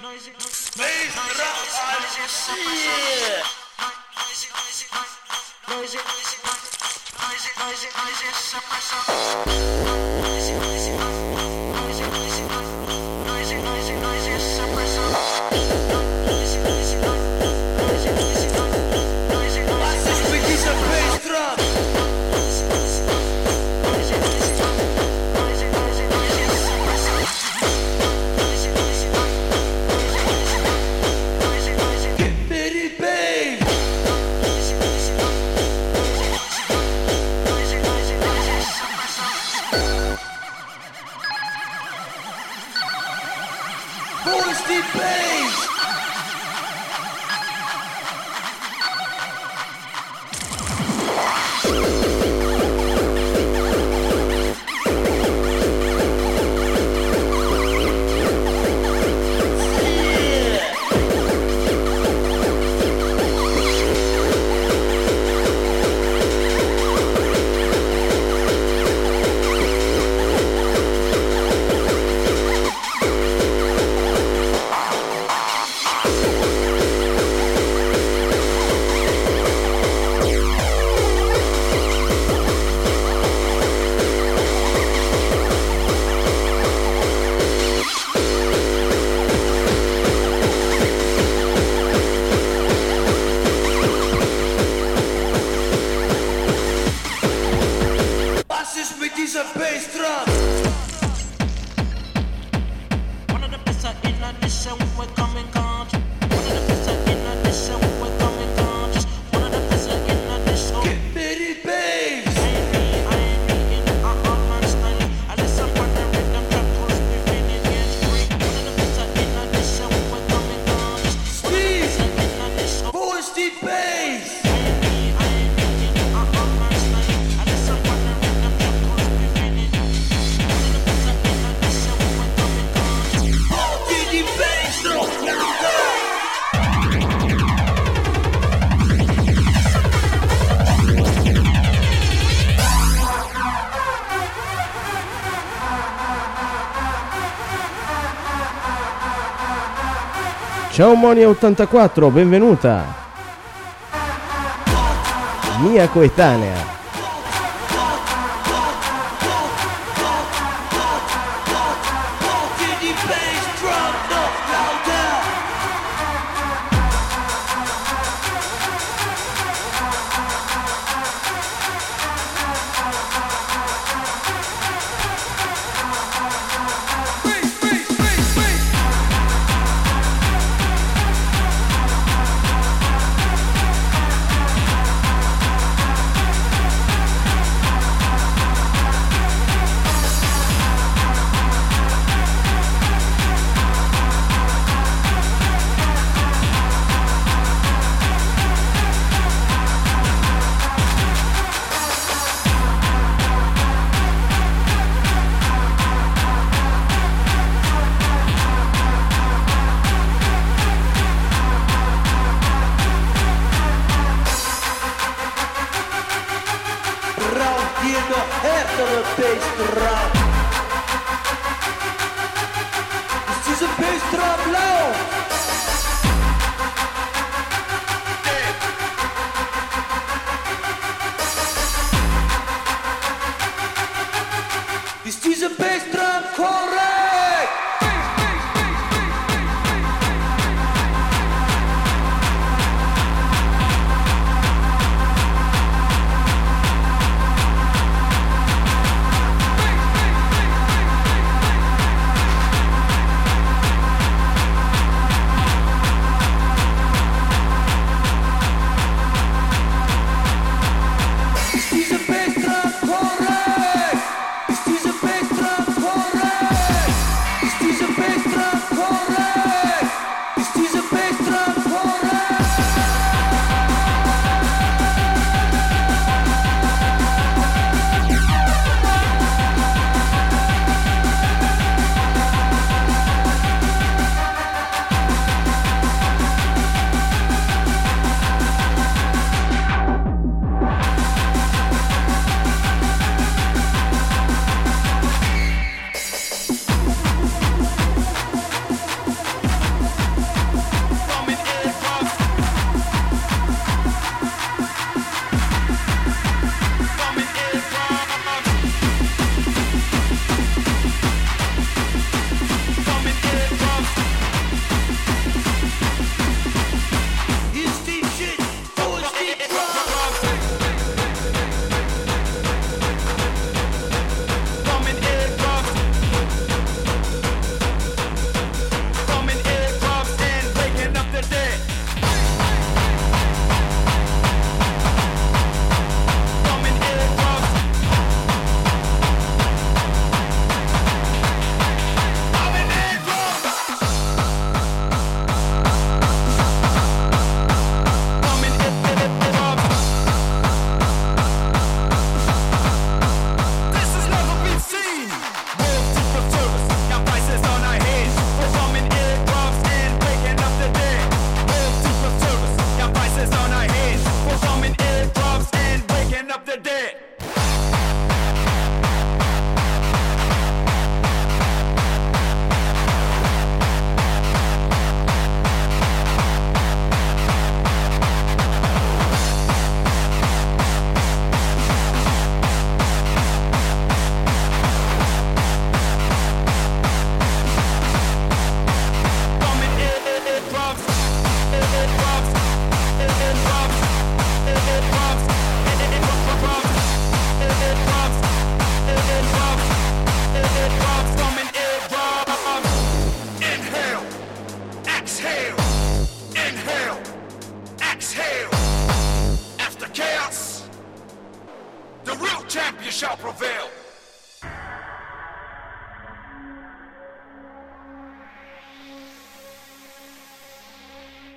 Noisy, noisy, noisy, noisy, noisy, suppressor. Ciao Monia84, benvenuta. Mia coetanea.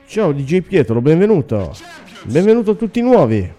Ciao DJ Pietro, benvenuto. Benvenuto a tutti i nuovi.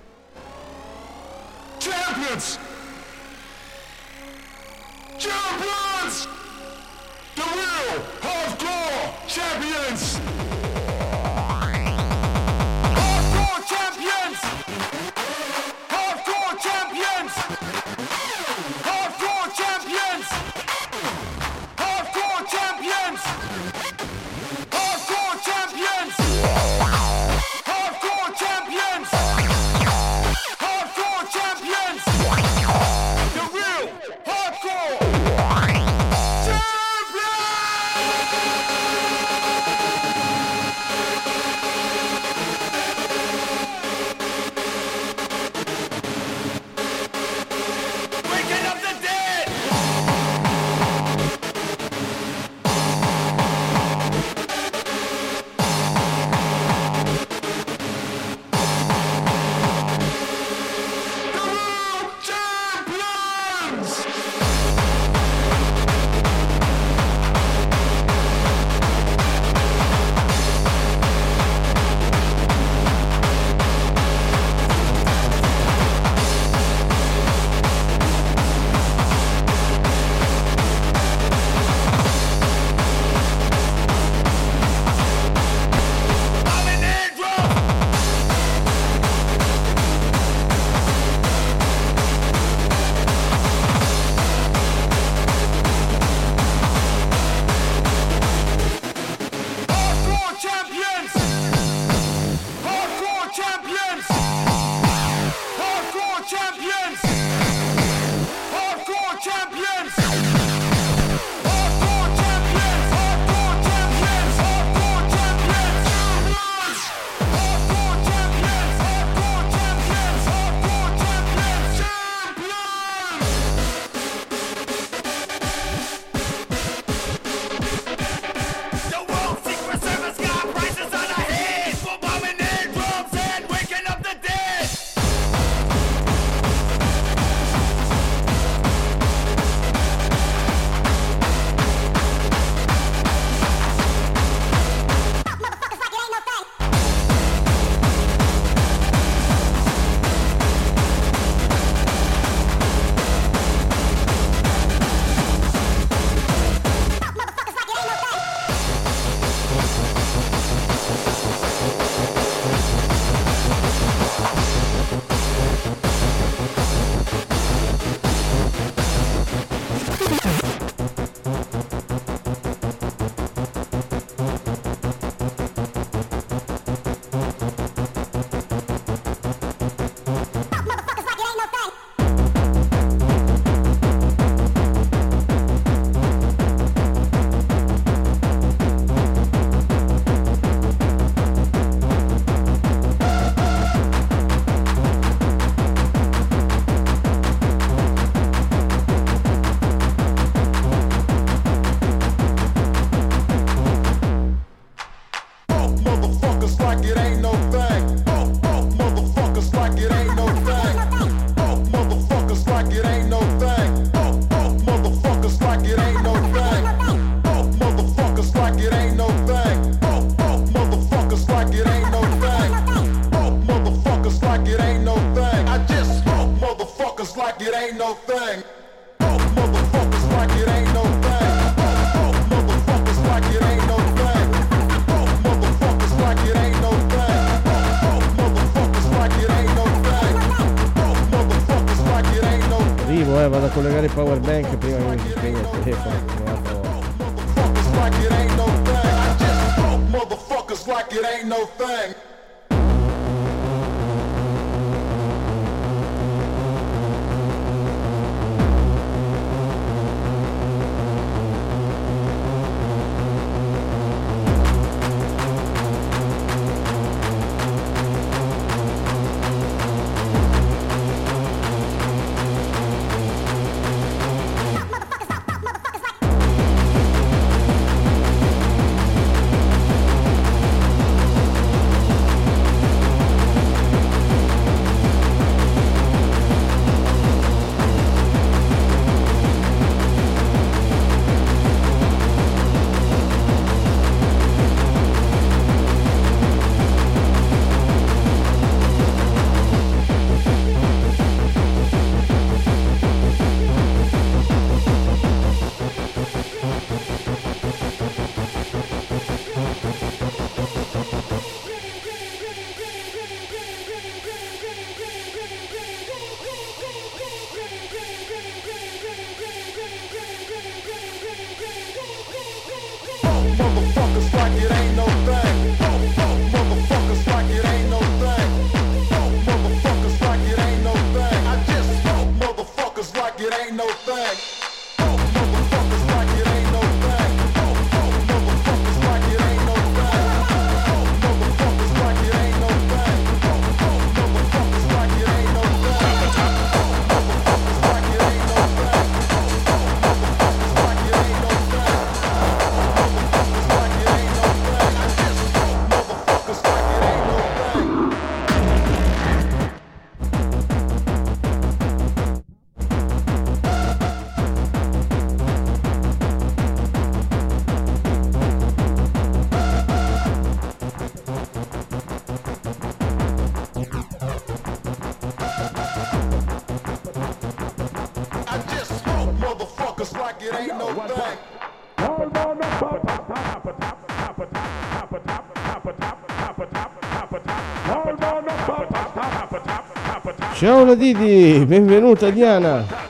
La Didi, benvenuta Diana.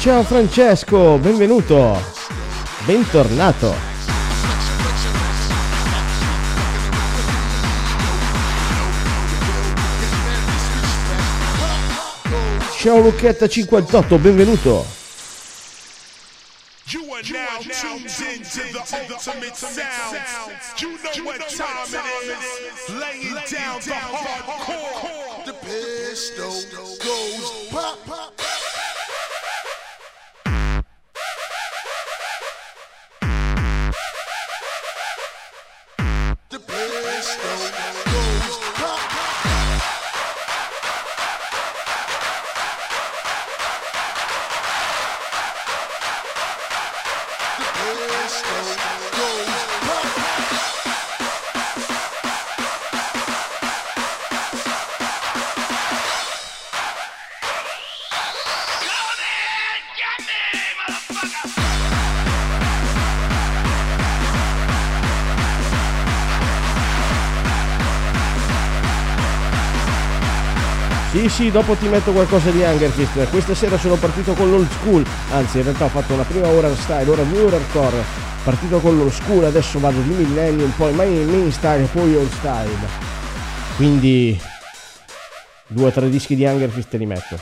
Ciao Francesco, benvenuto. Bentornato. Ciao Lucchetta 58, benvenuto. Sì, dopo ti metto qualcosa di Hungerfist. Questa sera sono partito con l'old school, anzi in realtà ho fatto una prima ora style, ora due ore hardcore. Partito con l'old school, adesso vado di millennium, poi main, style poi old style. Quindi due o tre dischi di Hungerfist te li metto.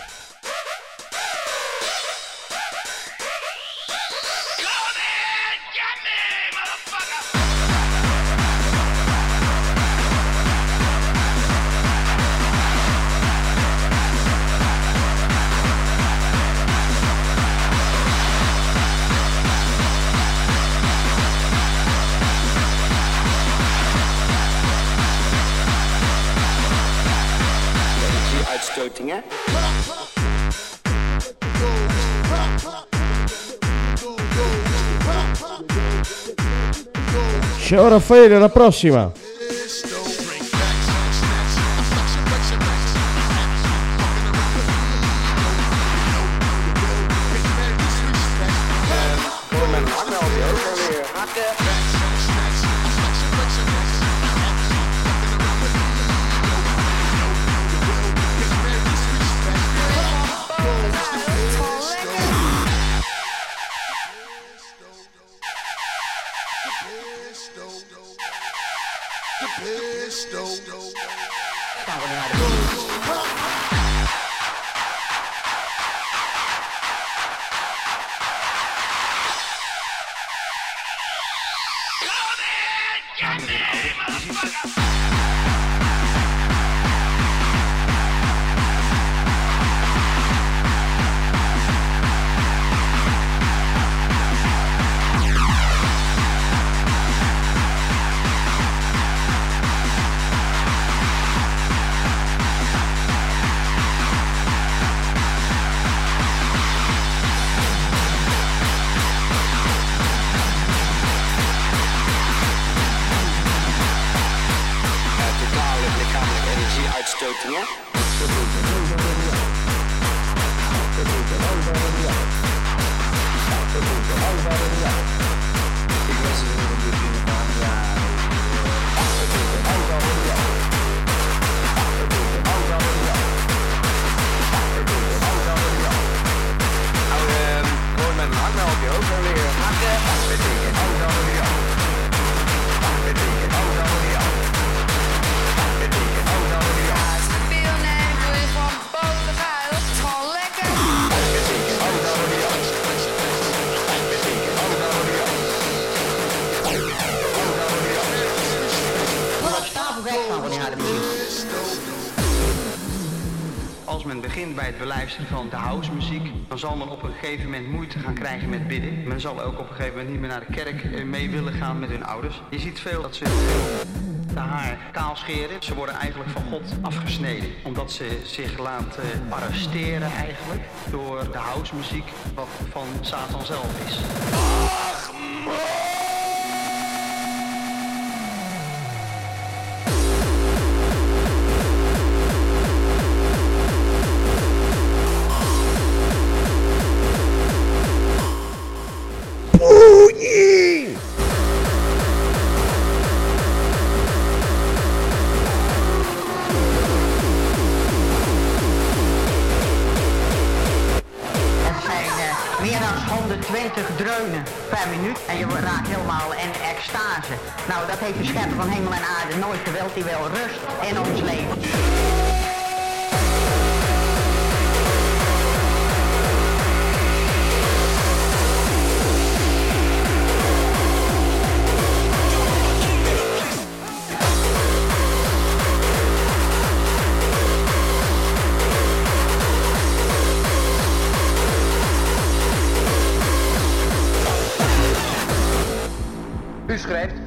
Ciao Raffaele, alla prossima! Men zal ook op een gegeven moment niet meer naar de kerk eh, mee willen gaan met hun ouders. Je ziet veel dat ze de haar kaal scheren. Ze worden eigenlijk van God afgesneden. Omdat ze zich laten arresteren eigenlijk door de housemuziek wat van Satan zelf is. Heeft de van hemel en aarde nooit gewild. Die wil rust in ons leven.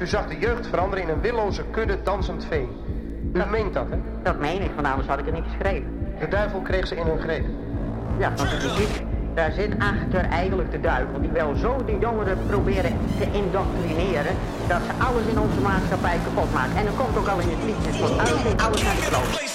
U zag de jeugd veranderen in een willoze kudde dansend vee. U meent dat, hè? Dat meen ik, want anders had ik het niet geschreven. De duivel kreeg ze in hun greep. Ja, want het is, daar zit achter eigenlijk de duivel. Die wil zo die jongeren proberen te indoctrineren... dat ze alles in onze maatschappij kapot maken. En dat komt ook al in het liedje. Van alles, alles naar de kloot.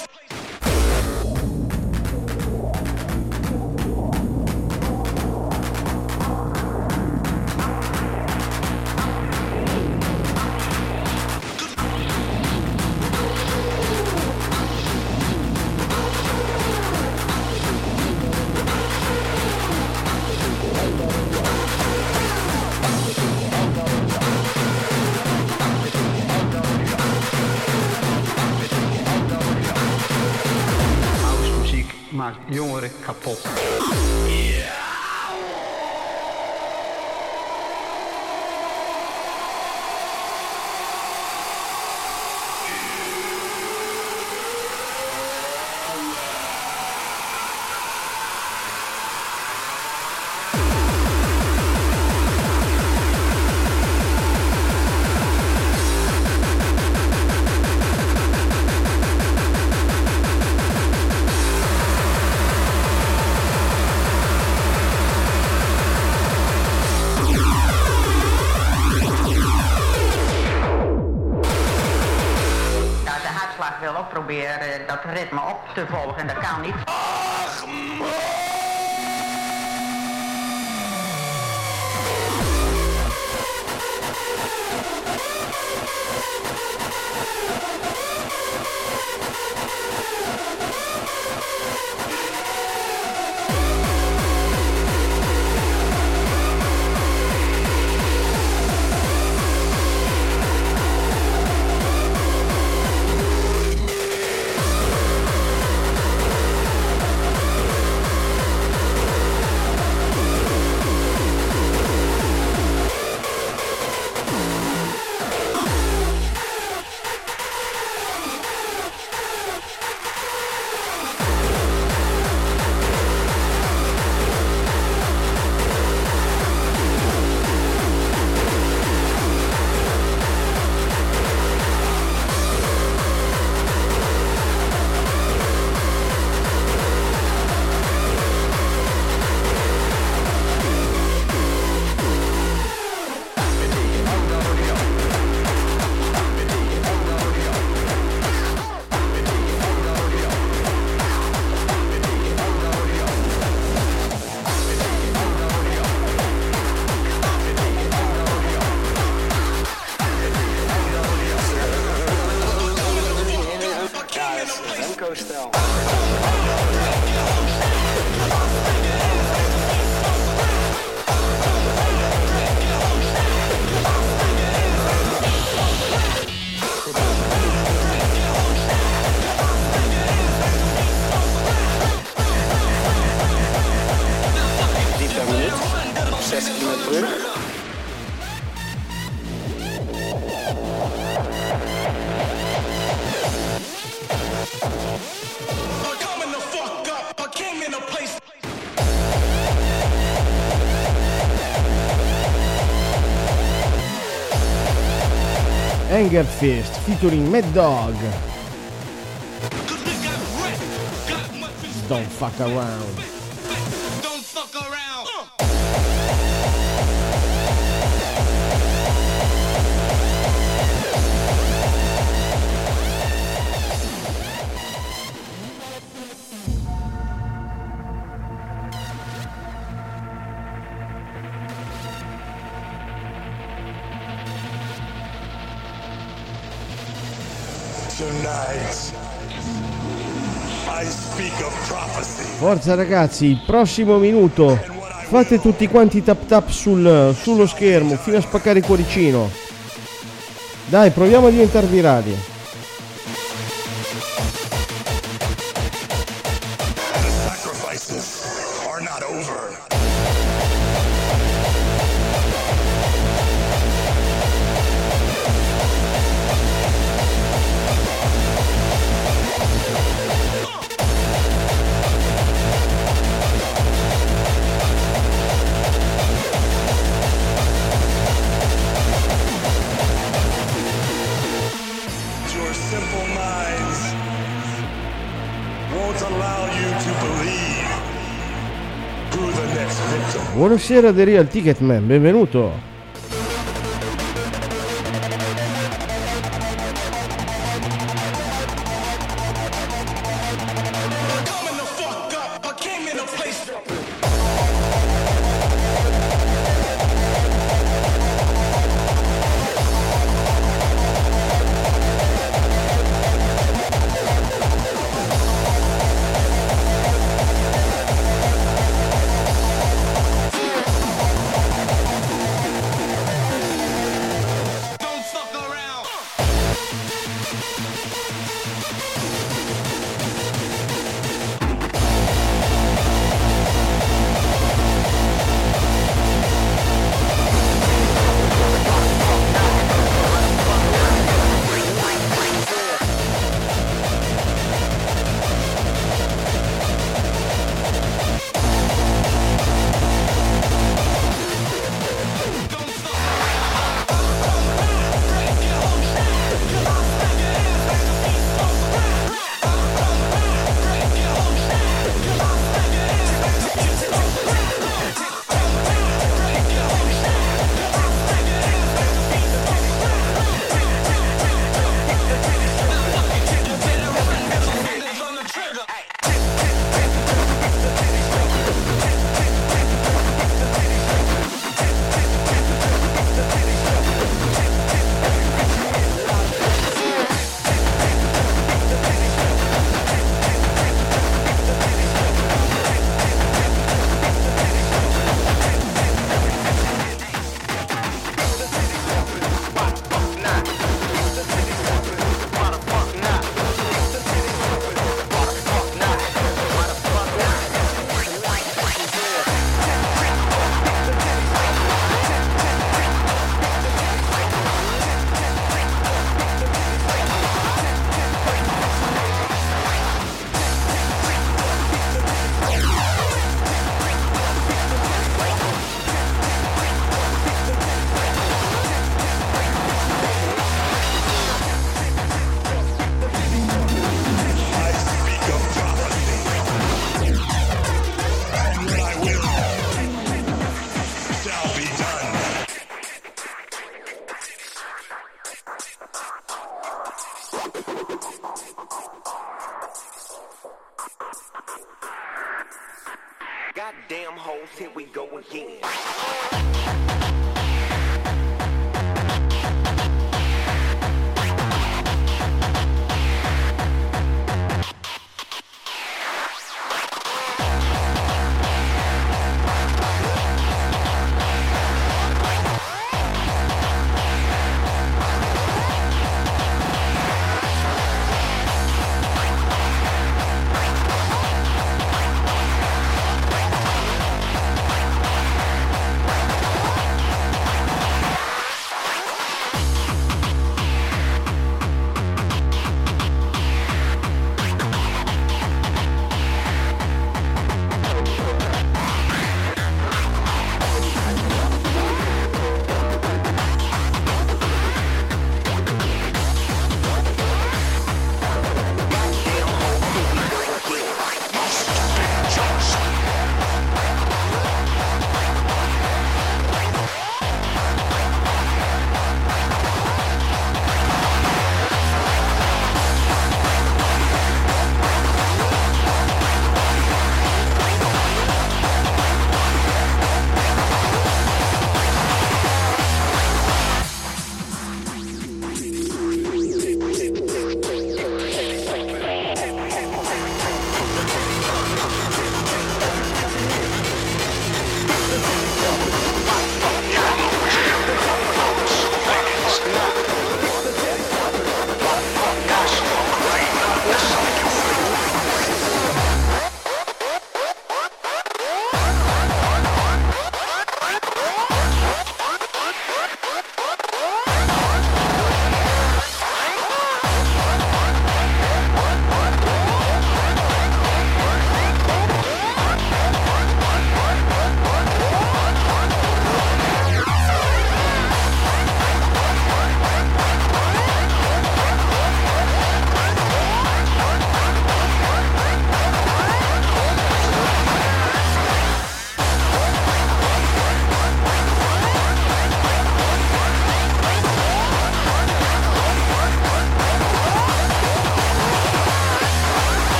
Anger Fist featuring Mad Dog. Don't fuck around. Forza ragazzi, il prossimo minuto. Fate tutti quanti tap tap sul- sullo schermo fino a spaccare il cuoricino. Dai, proviamo a diventare virali. Buonasera The Real Ticketman, benvenuto.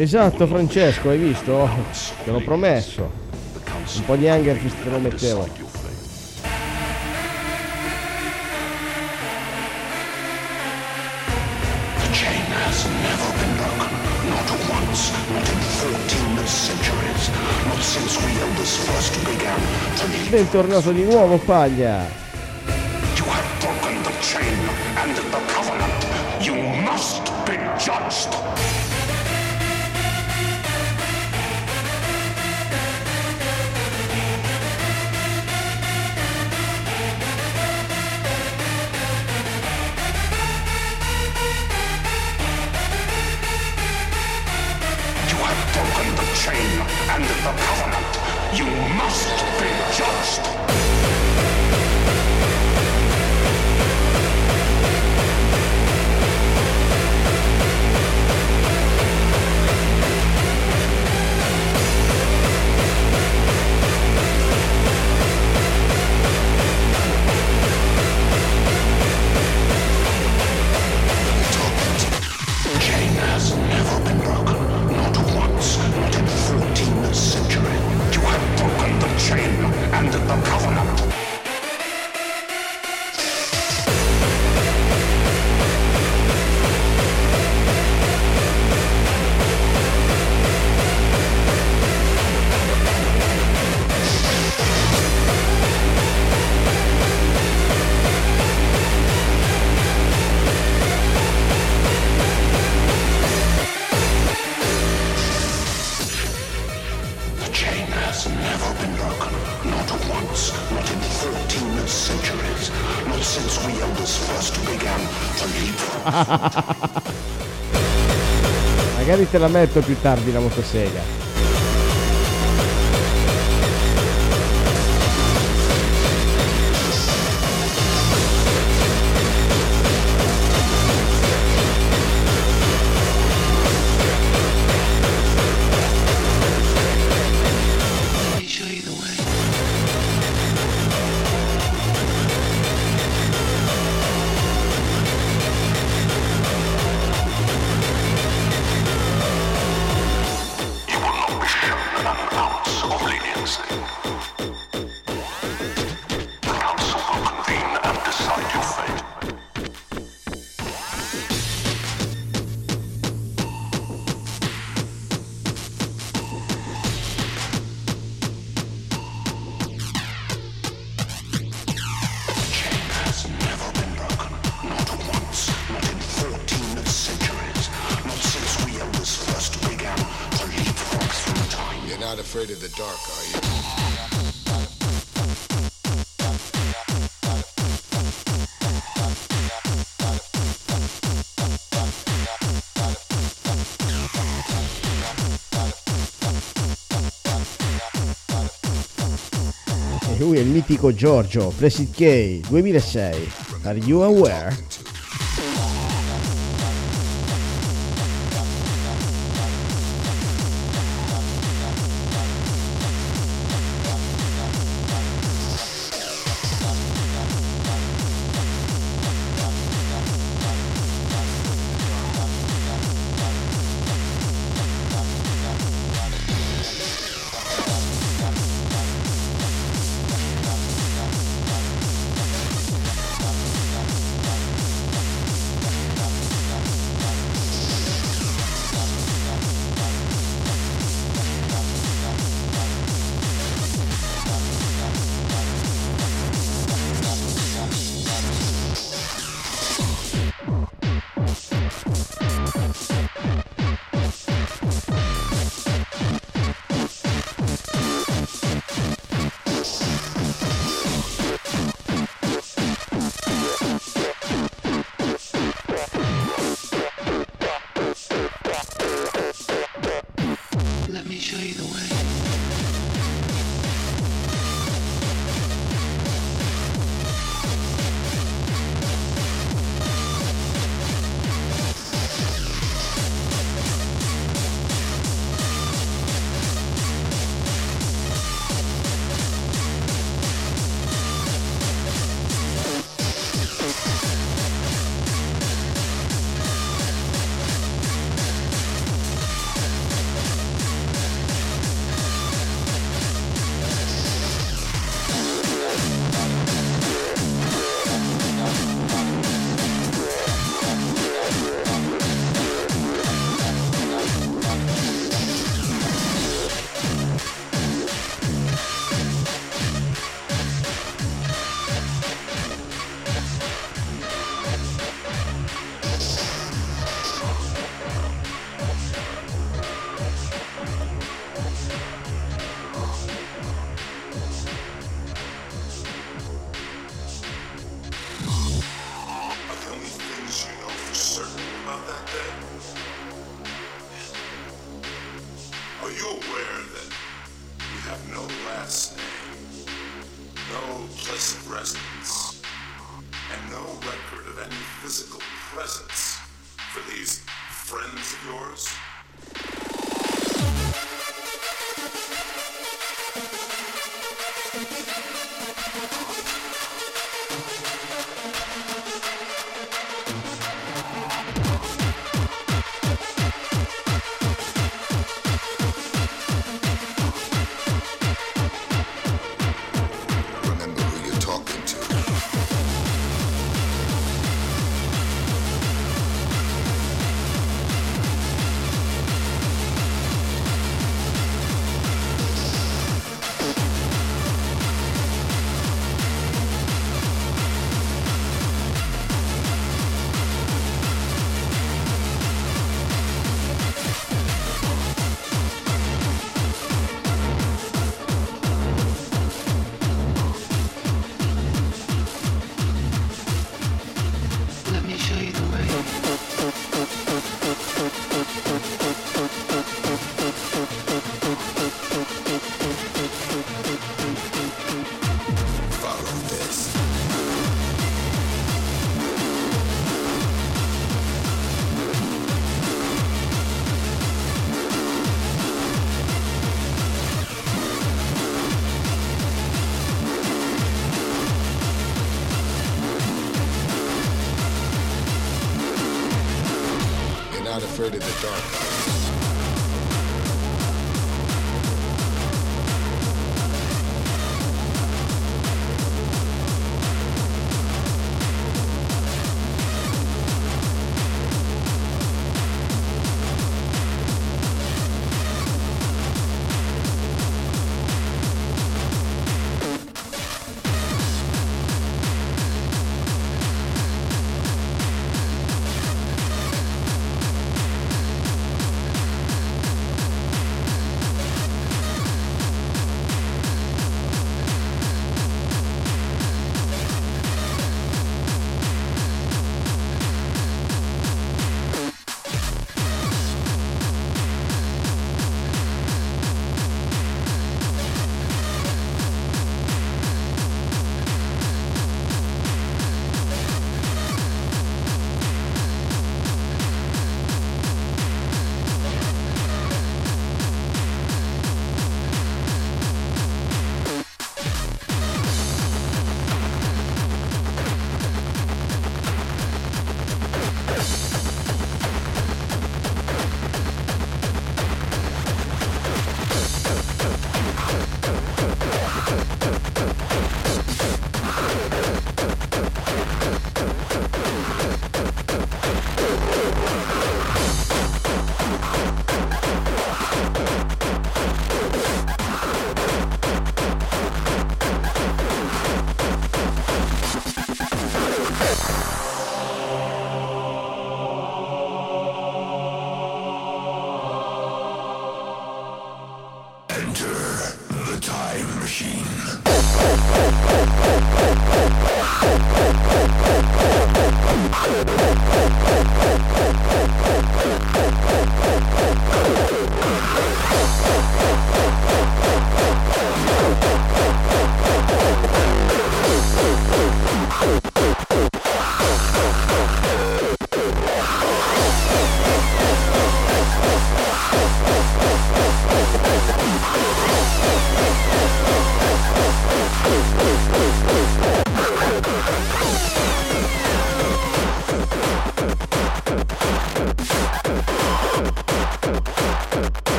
Esatto Francesco, hai visto? Te l'ho promesso. Un po' di anger che te lo mettevo. Bentornato di nuovo Paglia Magari te la metto più tardi la motosega. Federico Giorgio, Placid K, 2006. Are you aware? In the dark.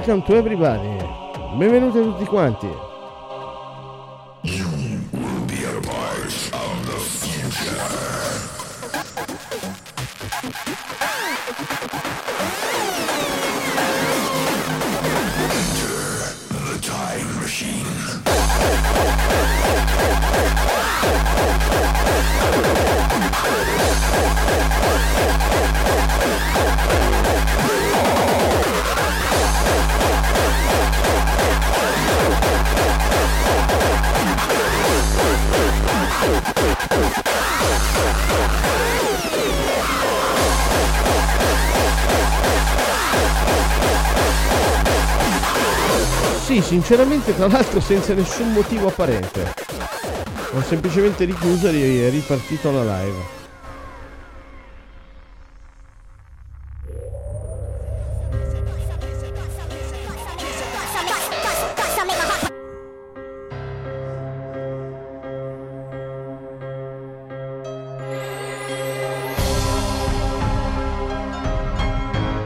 Welcome to everybody. Benvenuti a tutti quanti. Sinceramente, tra l'altro senza nessun motivo apparente. Ho semplicemente richiuso e ripartito la live.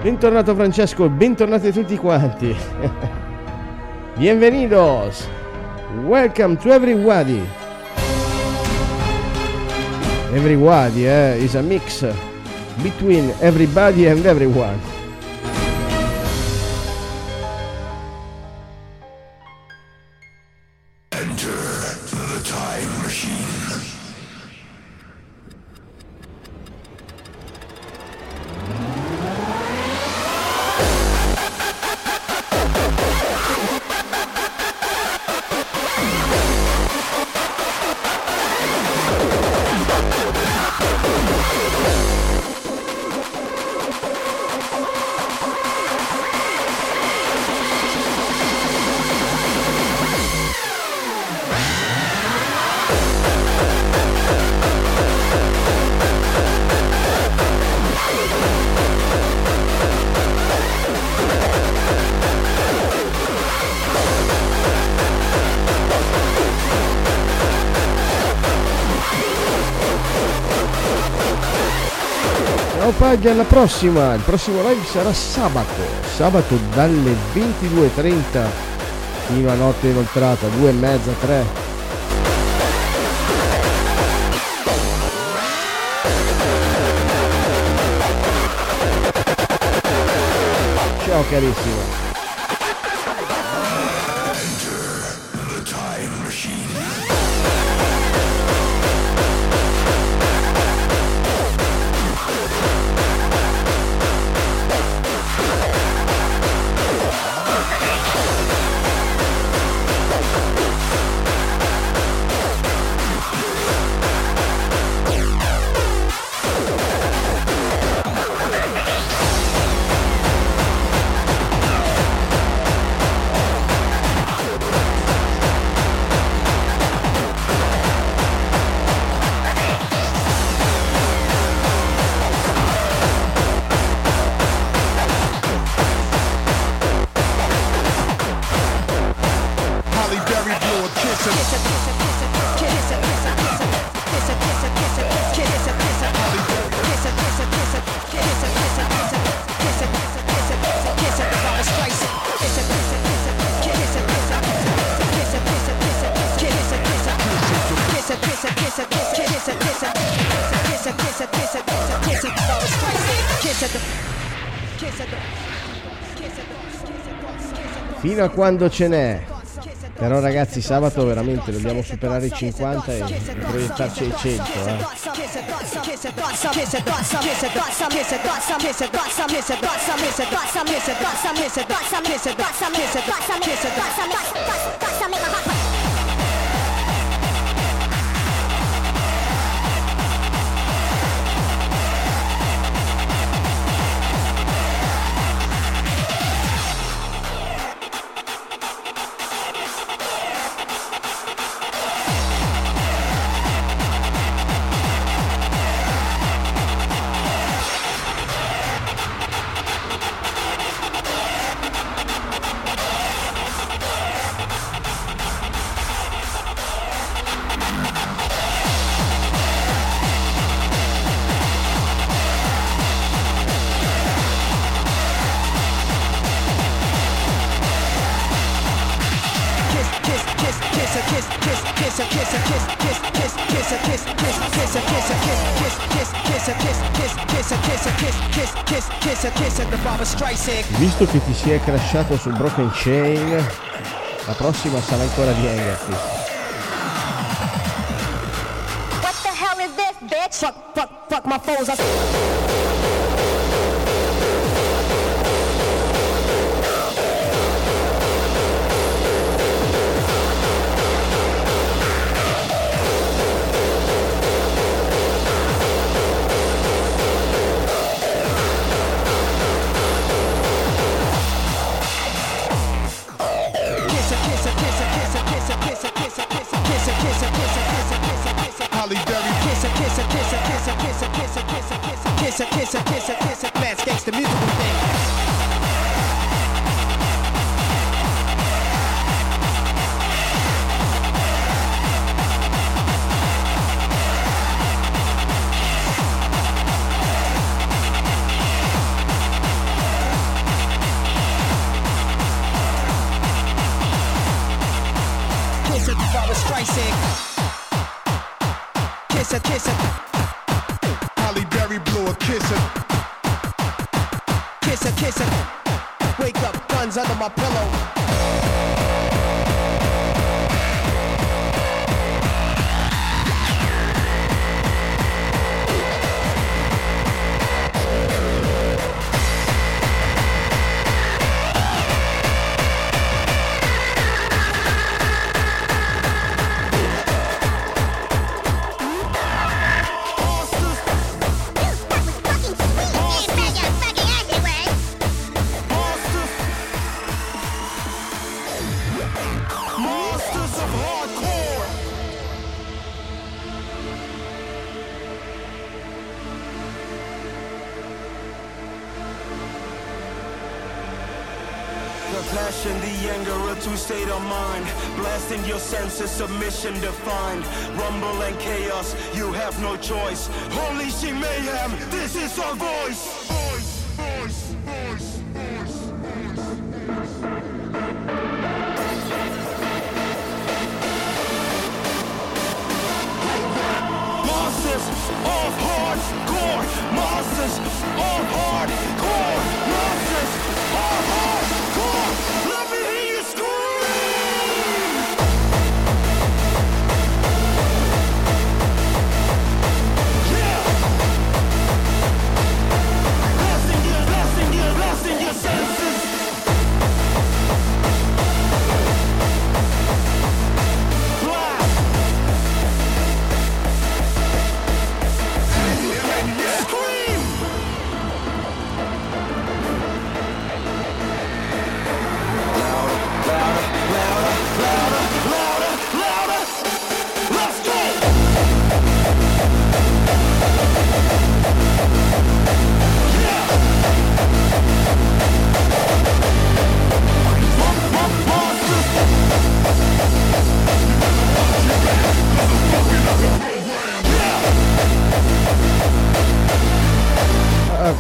Bentornato Francesco, bentornati tutti quanti. <laughs> Bienvenidos. Welcome to everybody. Everybody eh, is a mix between everybody and everyone. Paglia, alla prossima. Il prossimo live sarà sabato. Sabato dalle 22.30 fino a notte inoltrata, 2 e mezza, 3. Ciao carissimo. Fino a quando ce n'è. Però ragazzi sabato veramente dobbiamo superare i 50 e proiettarci ai 100. Eh. Visto che ti si è crashato sul Broken Chain, la prossima sarà ancora di Engerti. What the hell is this, bitch? Fuck, fuck, fuck my foes.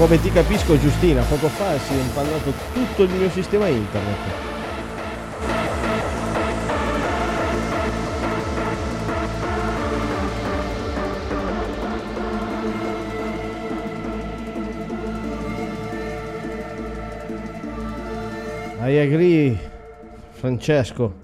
come ti capisco Giustina, poco fa si è impallato tutto il mio sistema internet. I agree, Francesco.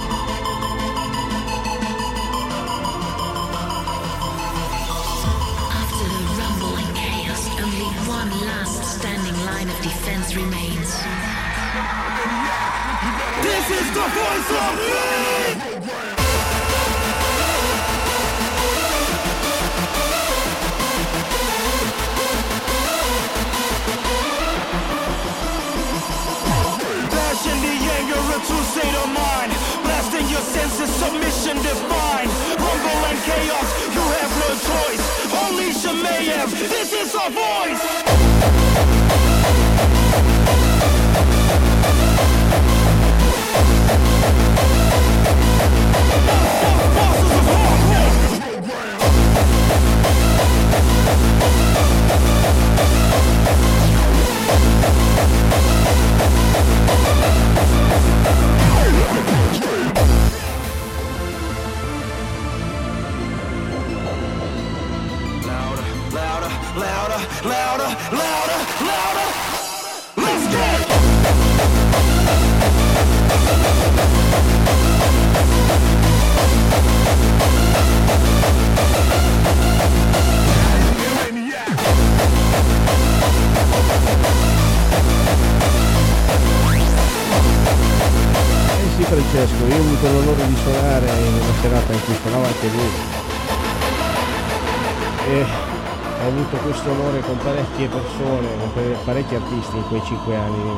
in quei cinque anni.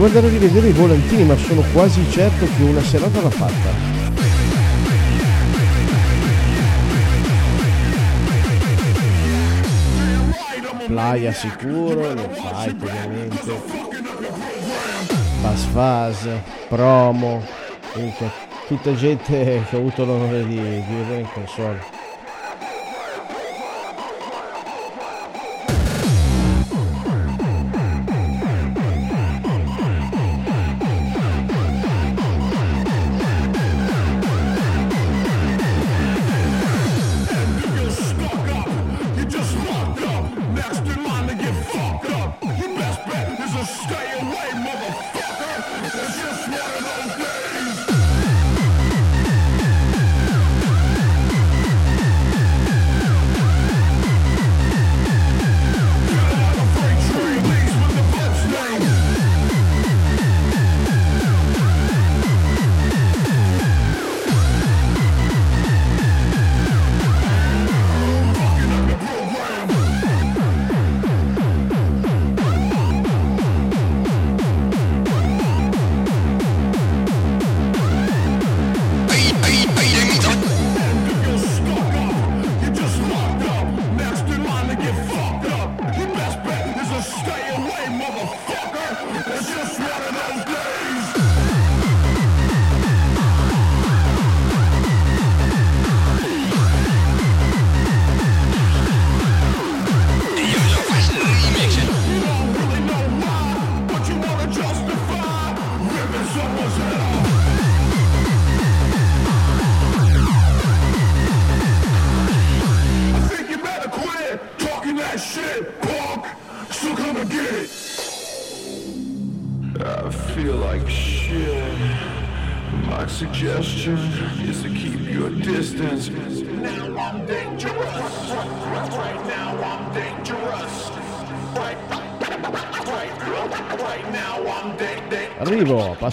Devo andare a rivedere i volantini ma sono quasi certo che una serata l'ha fatta. Playa sicuro, lo sai ovviamente. Basfas, promo, tutta gente che ho avuto l'onore di, vivere in console.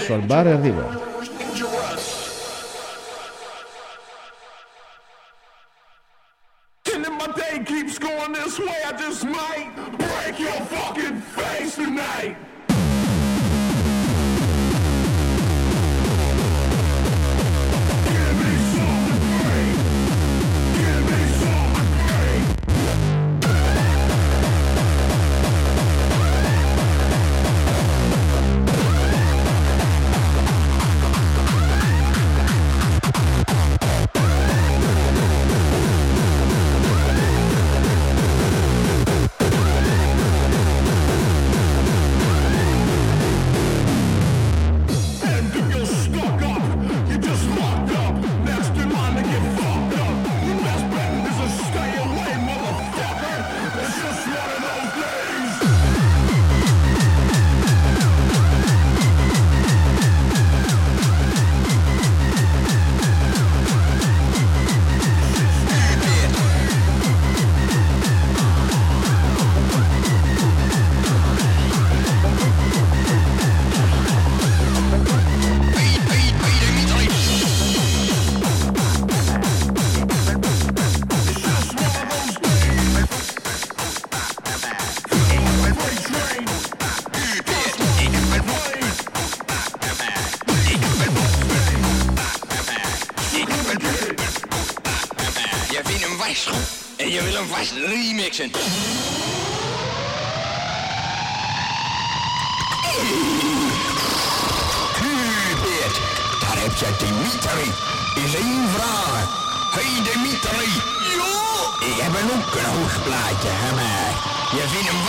Solvar Arriba.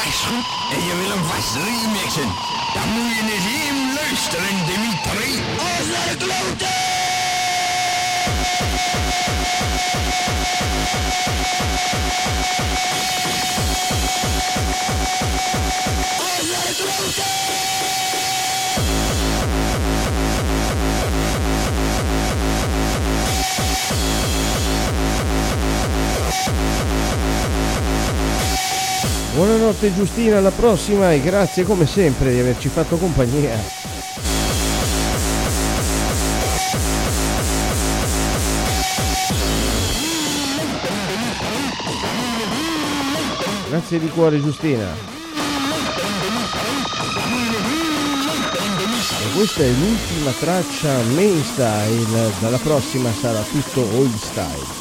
Vast goed en je wil hem vast remixen. Dan moet je eens hem luisteren, Dimitri. Als naar de kloten! Buonanotte Giustina, alla prossima e grazie come sempre di averci fatto compagnia. Grazie di cuore Giustina. E questa è l'ultima traccia main style, dalla prossima sarà tutto old style.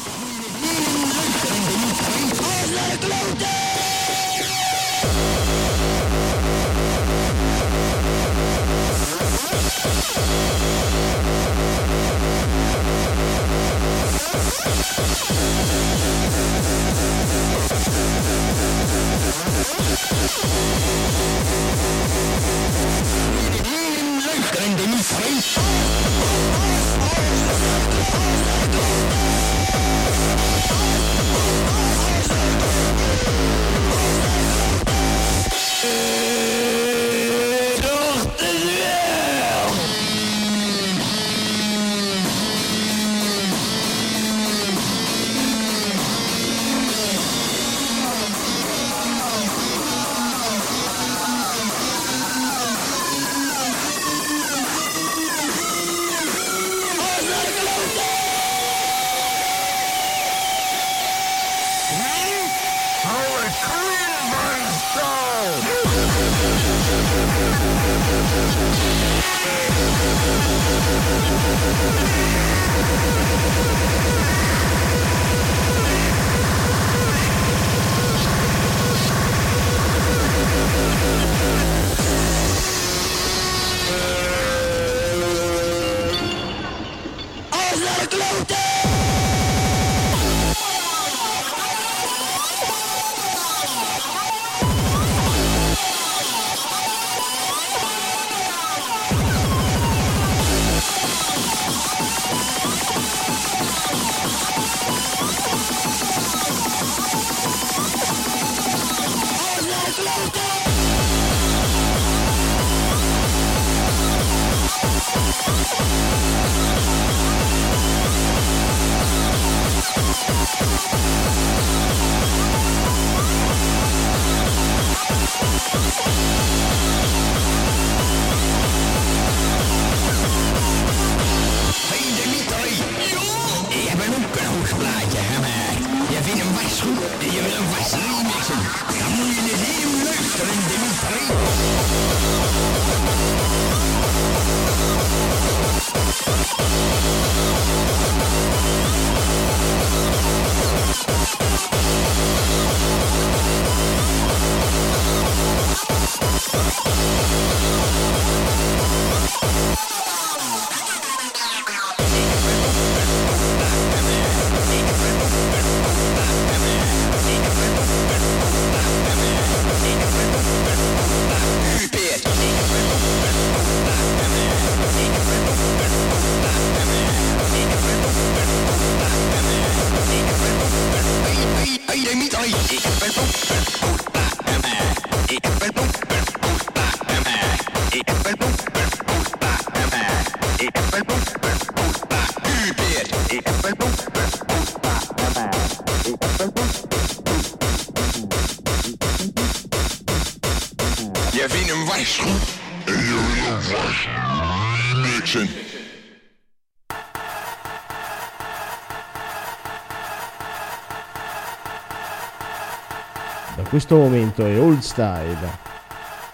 Questo momento è old style.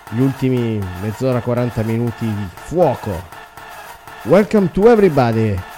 Gli ultimi mezz'ora 40 minuti di fuoco. Welcome to everybody.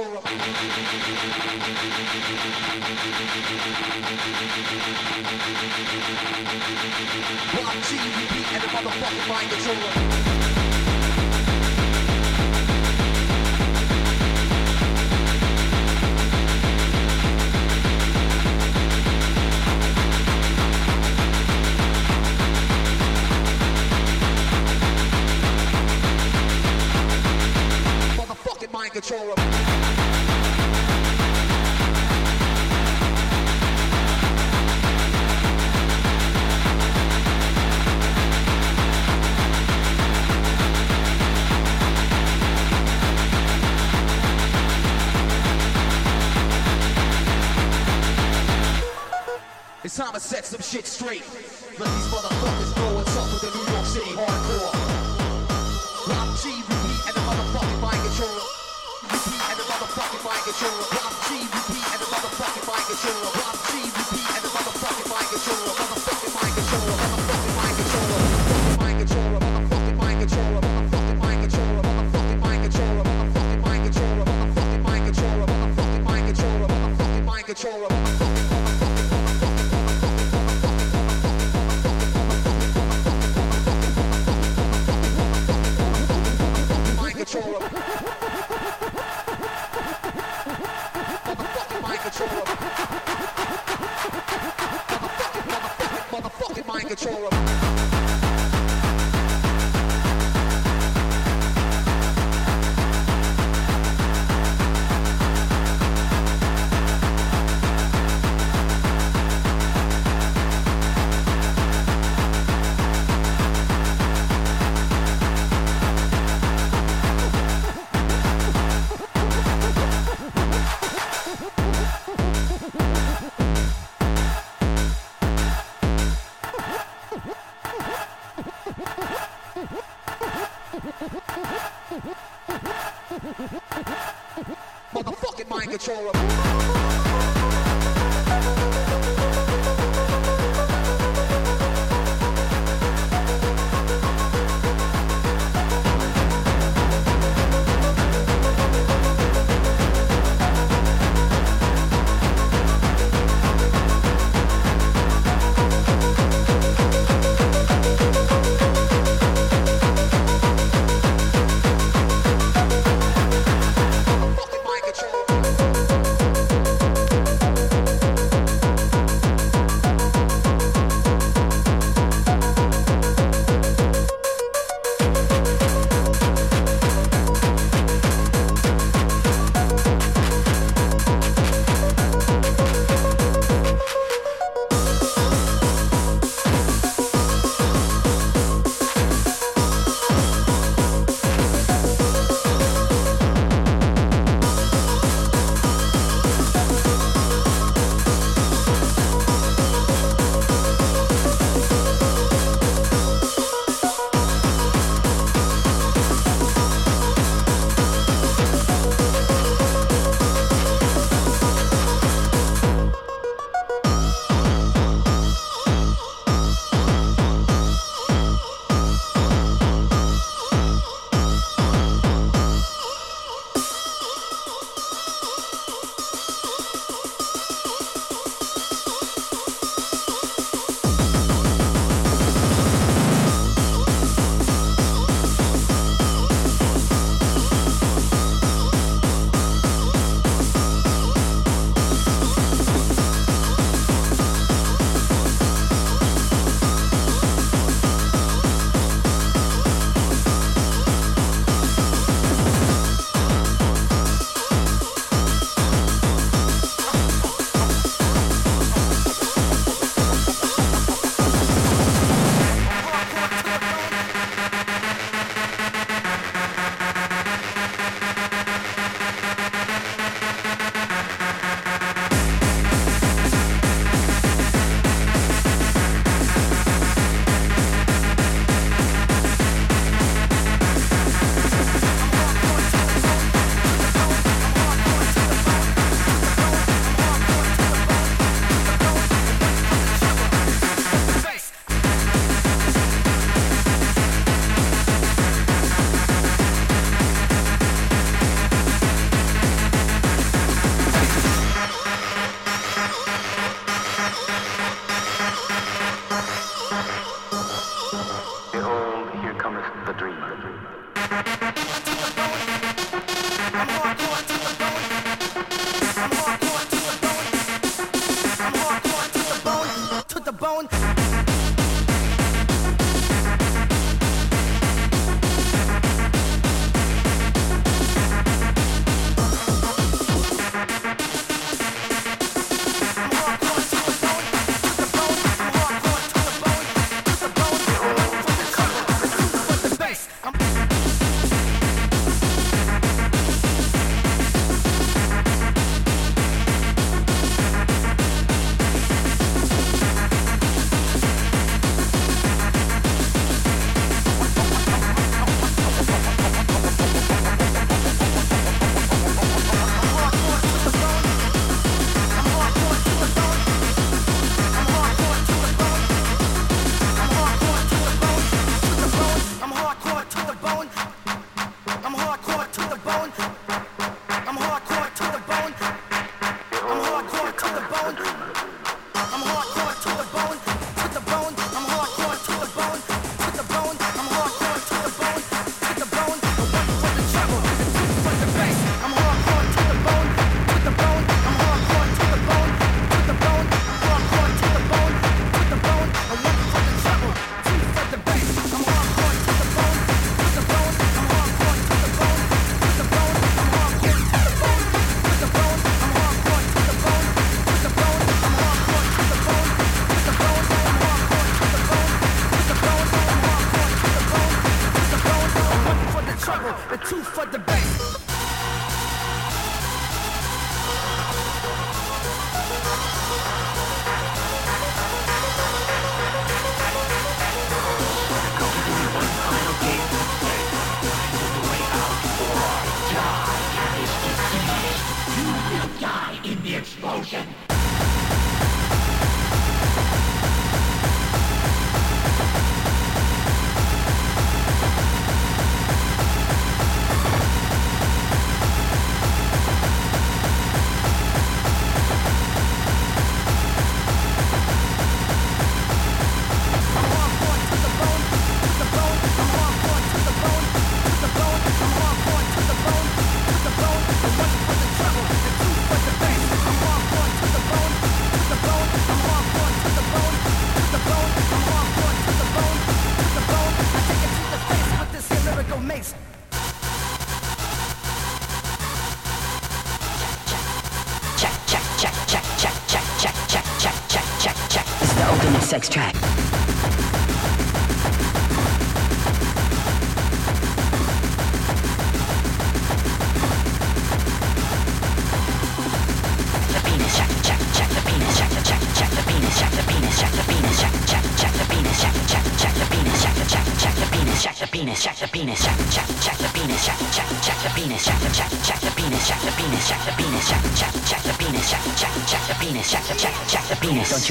forum. you beat and the motherfucking mind controller. Straight.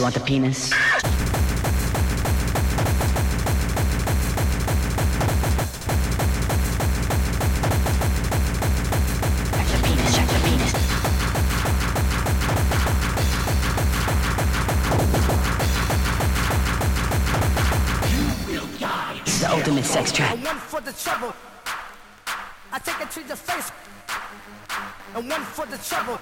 want the penis. ultimate sex trap. And one for the trouble. I take it to the face. And one for the trouble.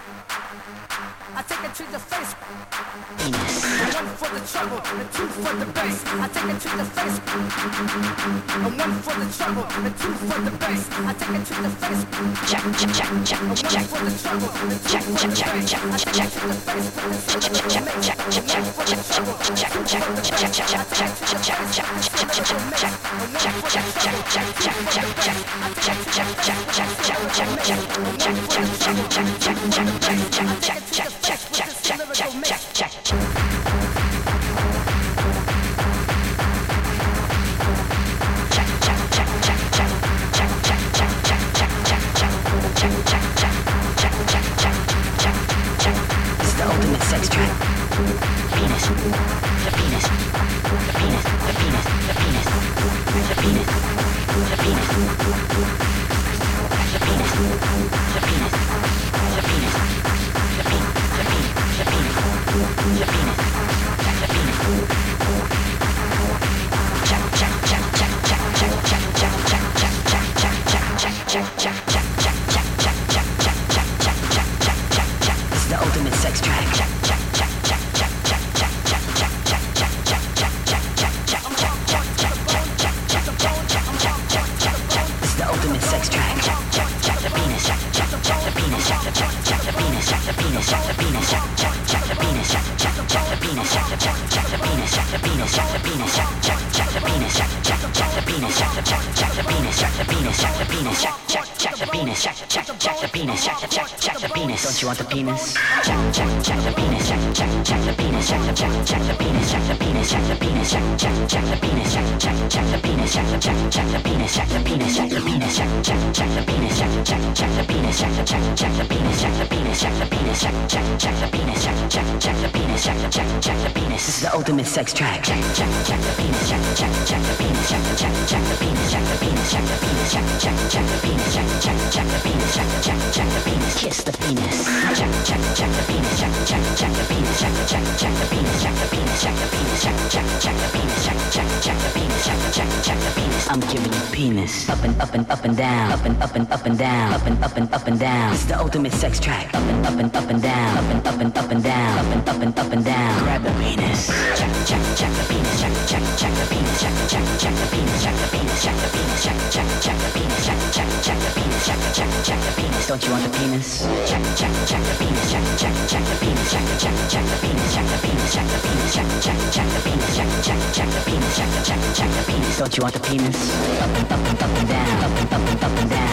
Ultimate sex track. Up and up and up and down. Up and up and up and down. Up and up and up and down. Grab the penis. Check, check, check the penis. Check, check, check the penis. Check, check, check the penis. Check the penis. Check the penis. Check, check, check the penis. Check, check, check the penis. Check, check, check the penis. Don't you want the penis? Check, check, check the penis. Check, check, check the penis. Check, check, check the penis. Check the penis. Check the penis. Check, check, check the penis. Check, check, check the penis. Check, check, check the penis. Don't you want the penis? Up and up and up and down. Up and up and up and down.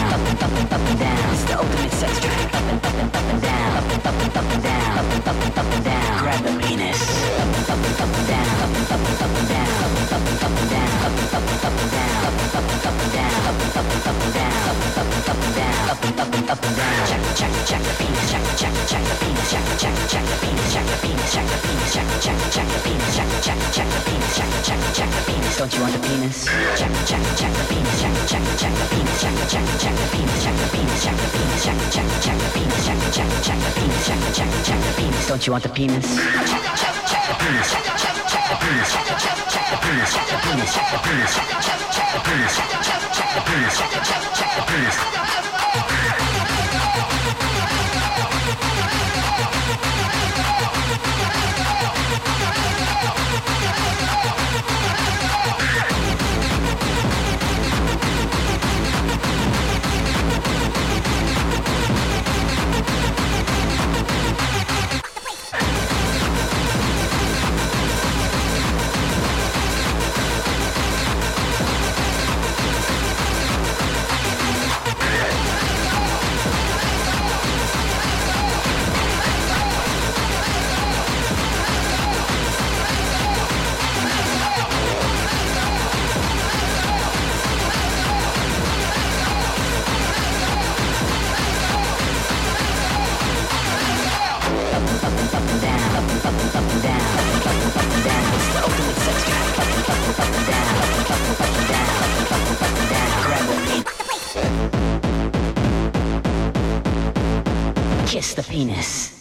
It's the ultimate sex track. Up and up and up and down. Up and up and up and down. Up and up and up and down. Grab the penis. Up and up and up and down. Up and up and up and down. Up and up and up and down. Up and up and up and down. Up and up and up and down. Up and up and up and down. Up and up and up and down. Up and up and up and down. Check, check, check the penis. Check, check, check the penis. Check, check, check the penis. Check the penis. Check the penis. Check, check, check the penis. Check, check, check the penis. Check, check, check the penis. Don't you want the penis? Check, check, check the penis. Check, check, check the penis. Check, check, check the penis. Check check, check the penis. Don't you want the penis? Check, check, check the penis. Check, check, check the penis. Check, check, check the penis. Check the penis. Check the penis. Check, check, check the penis. Check, check, check the penis. Check, check, check the penis. The penis.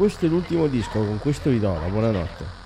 questo è l'ultimo disco, con questo vi do la buonanotte.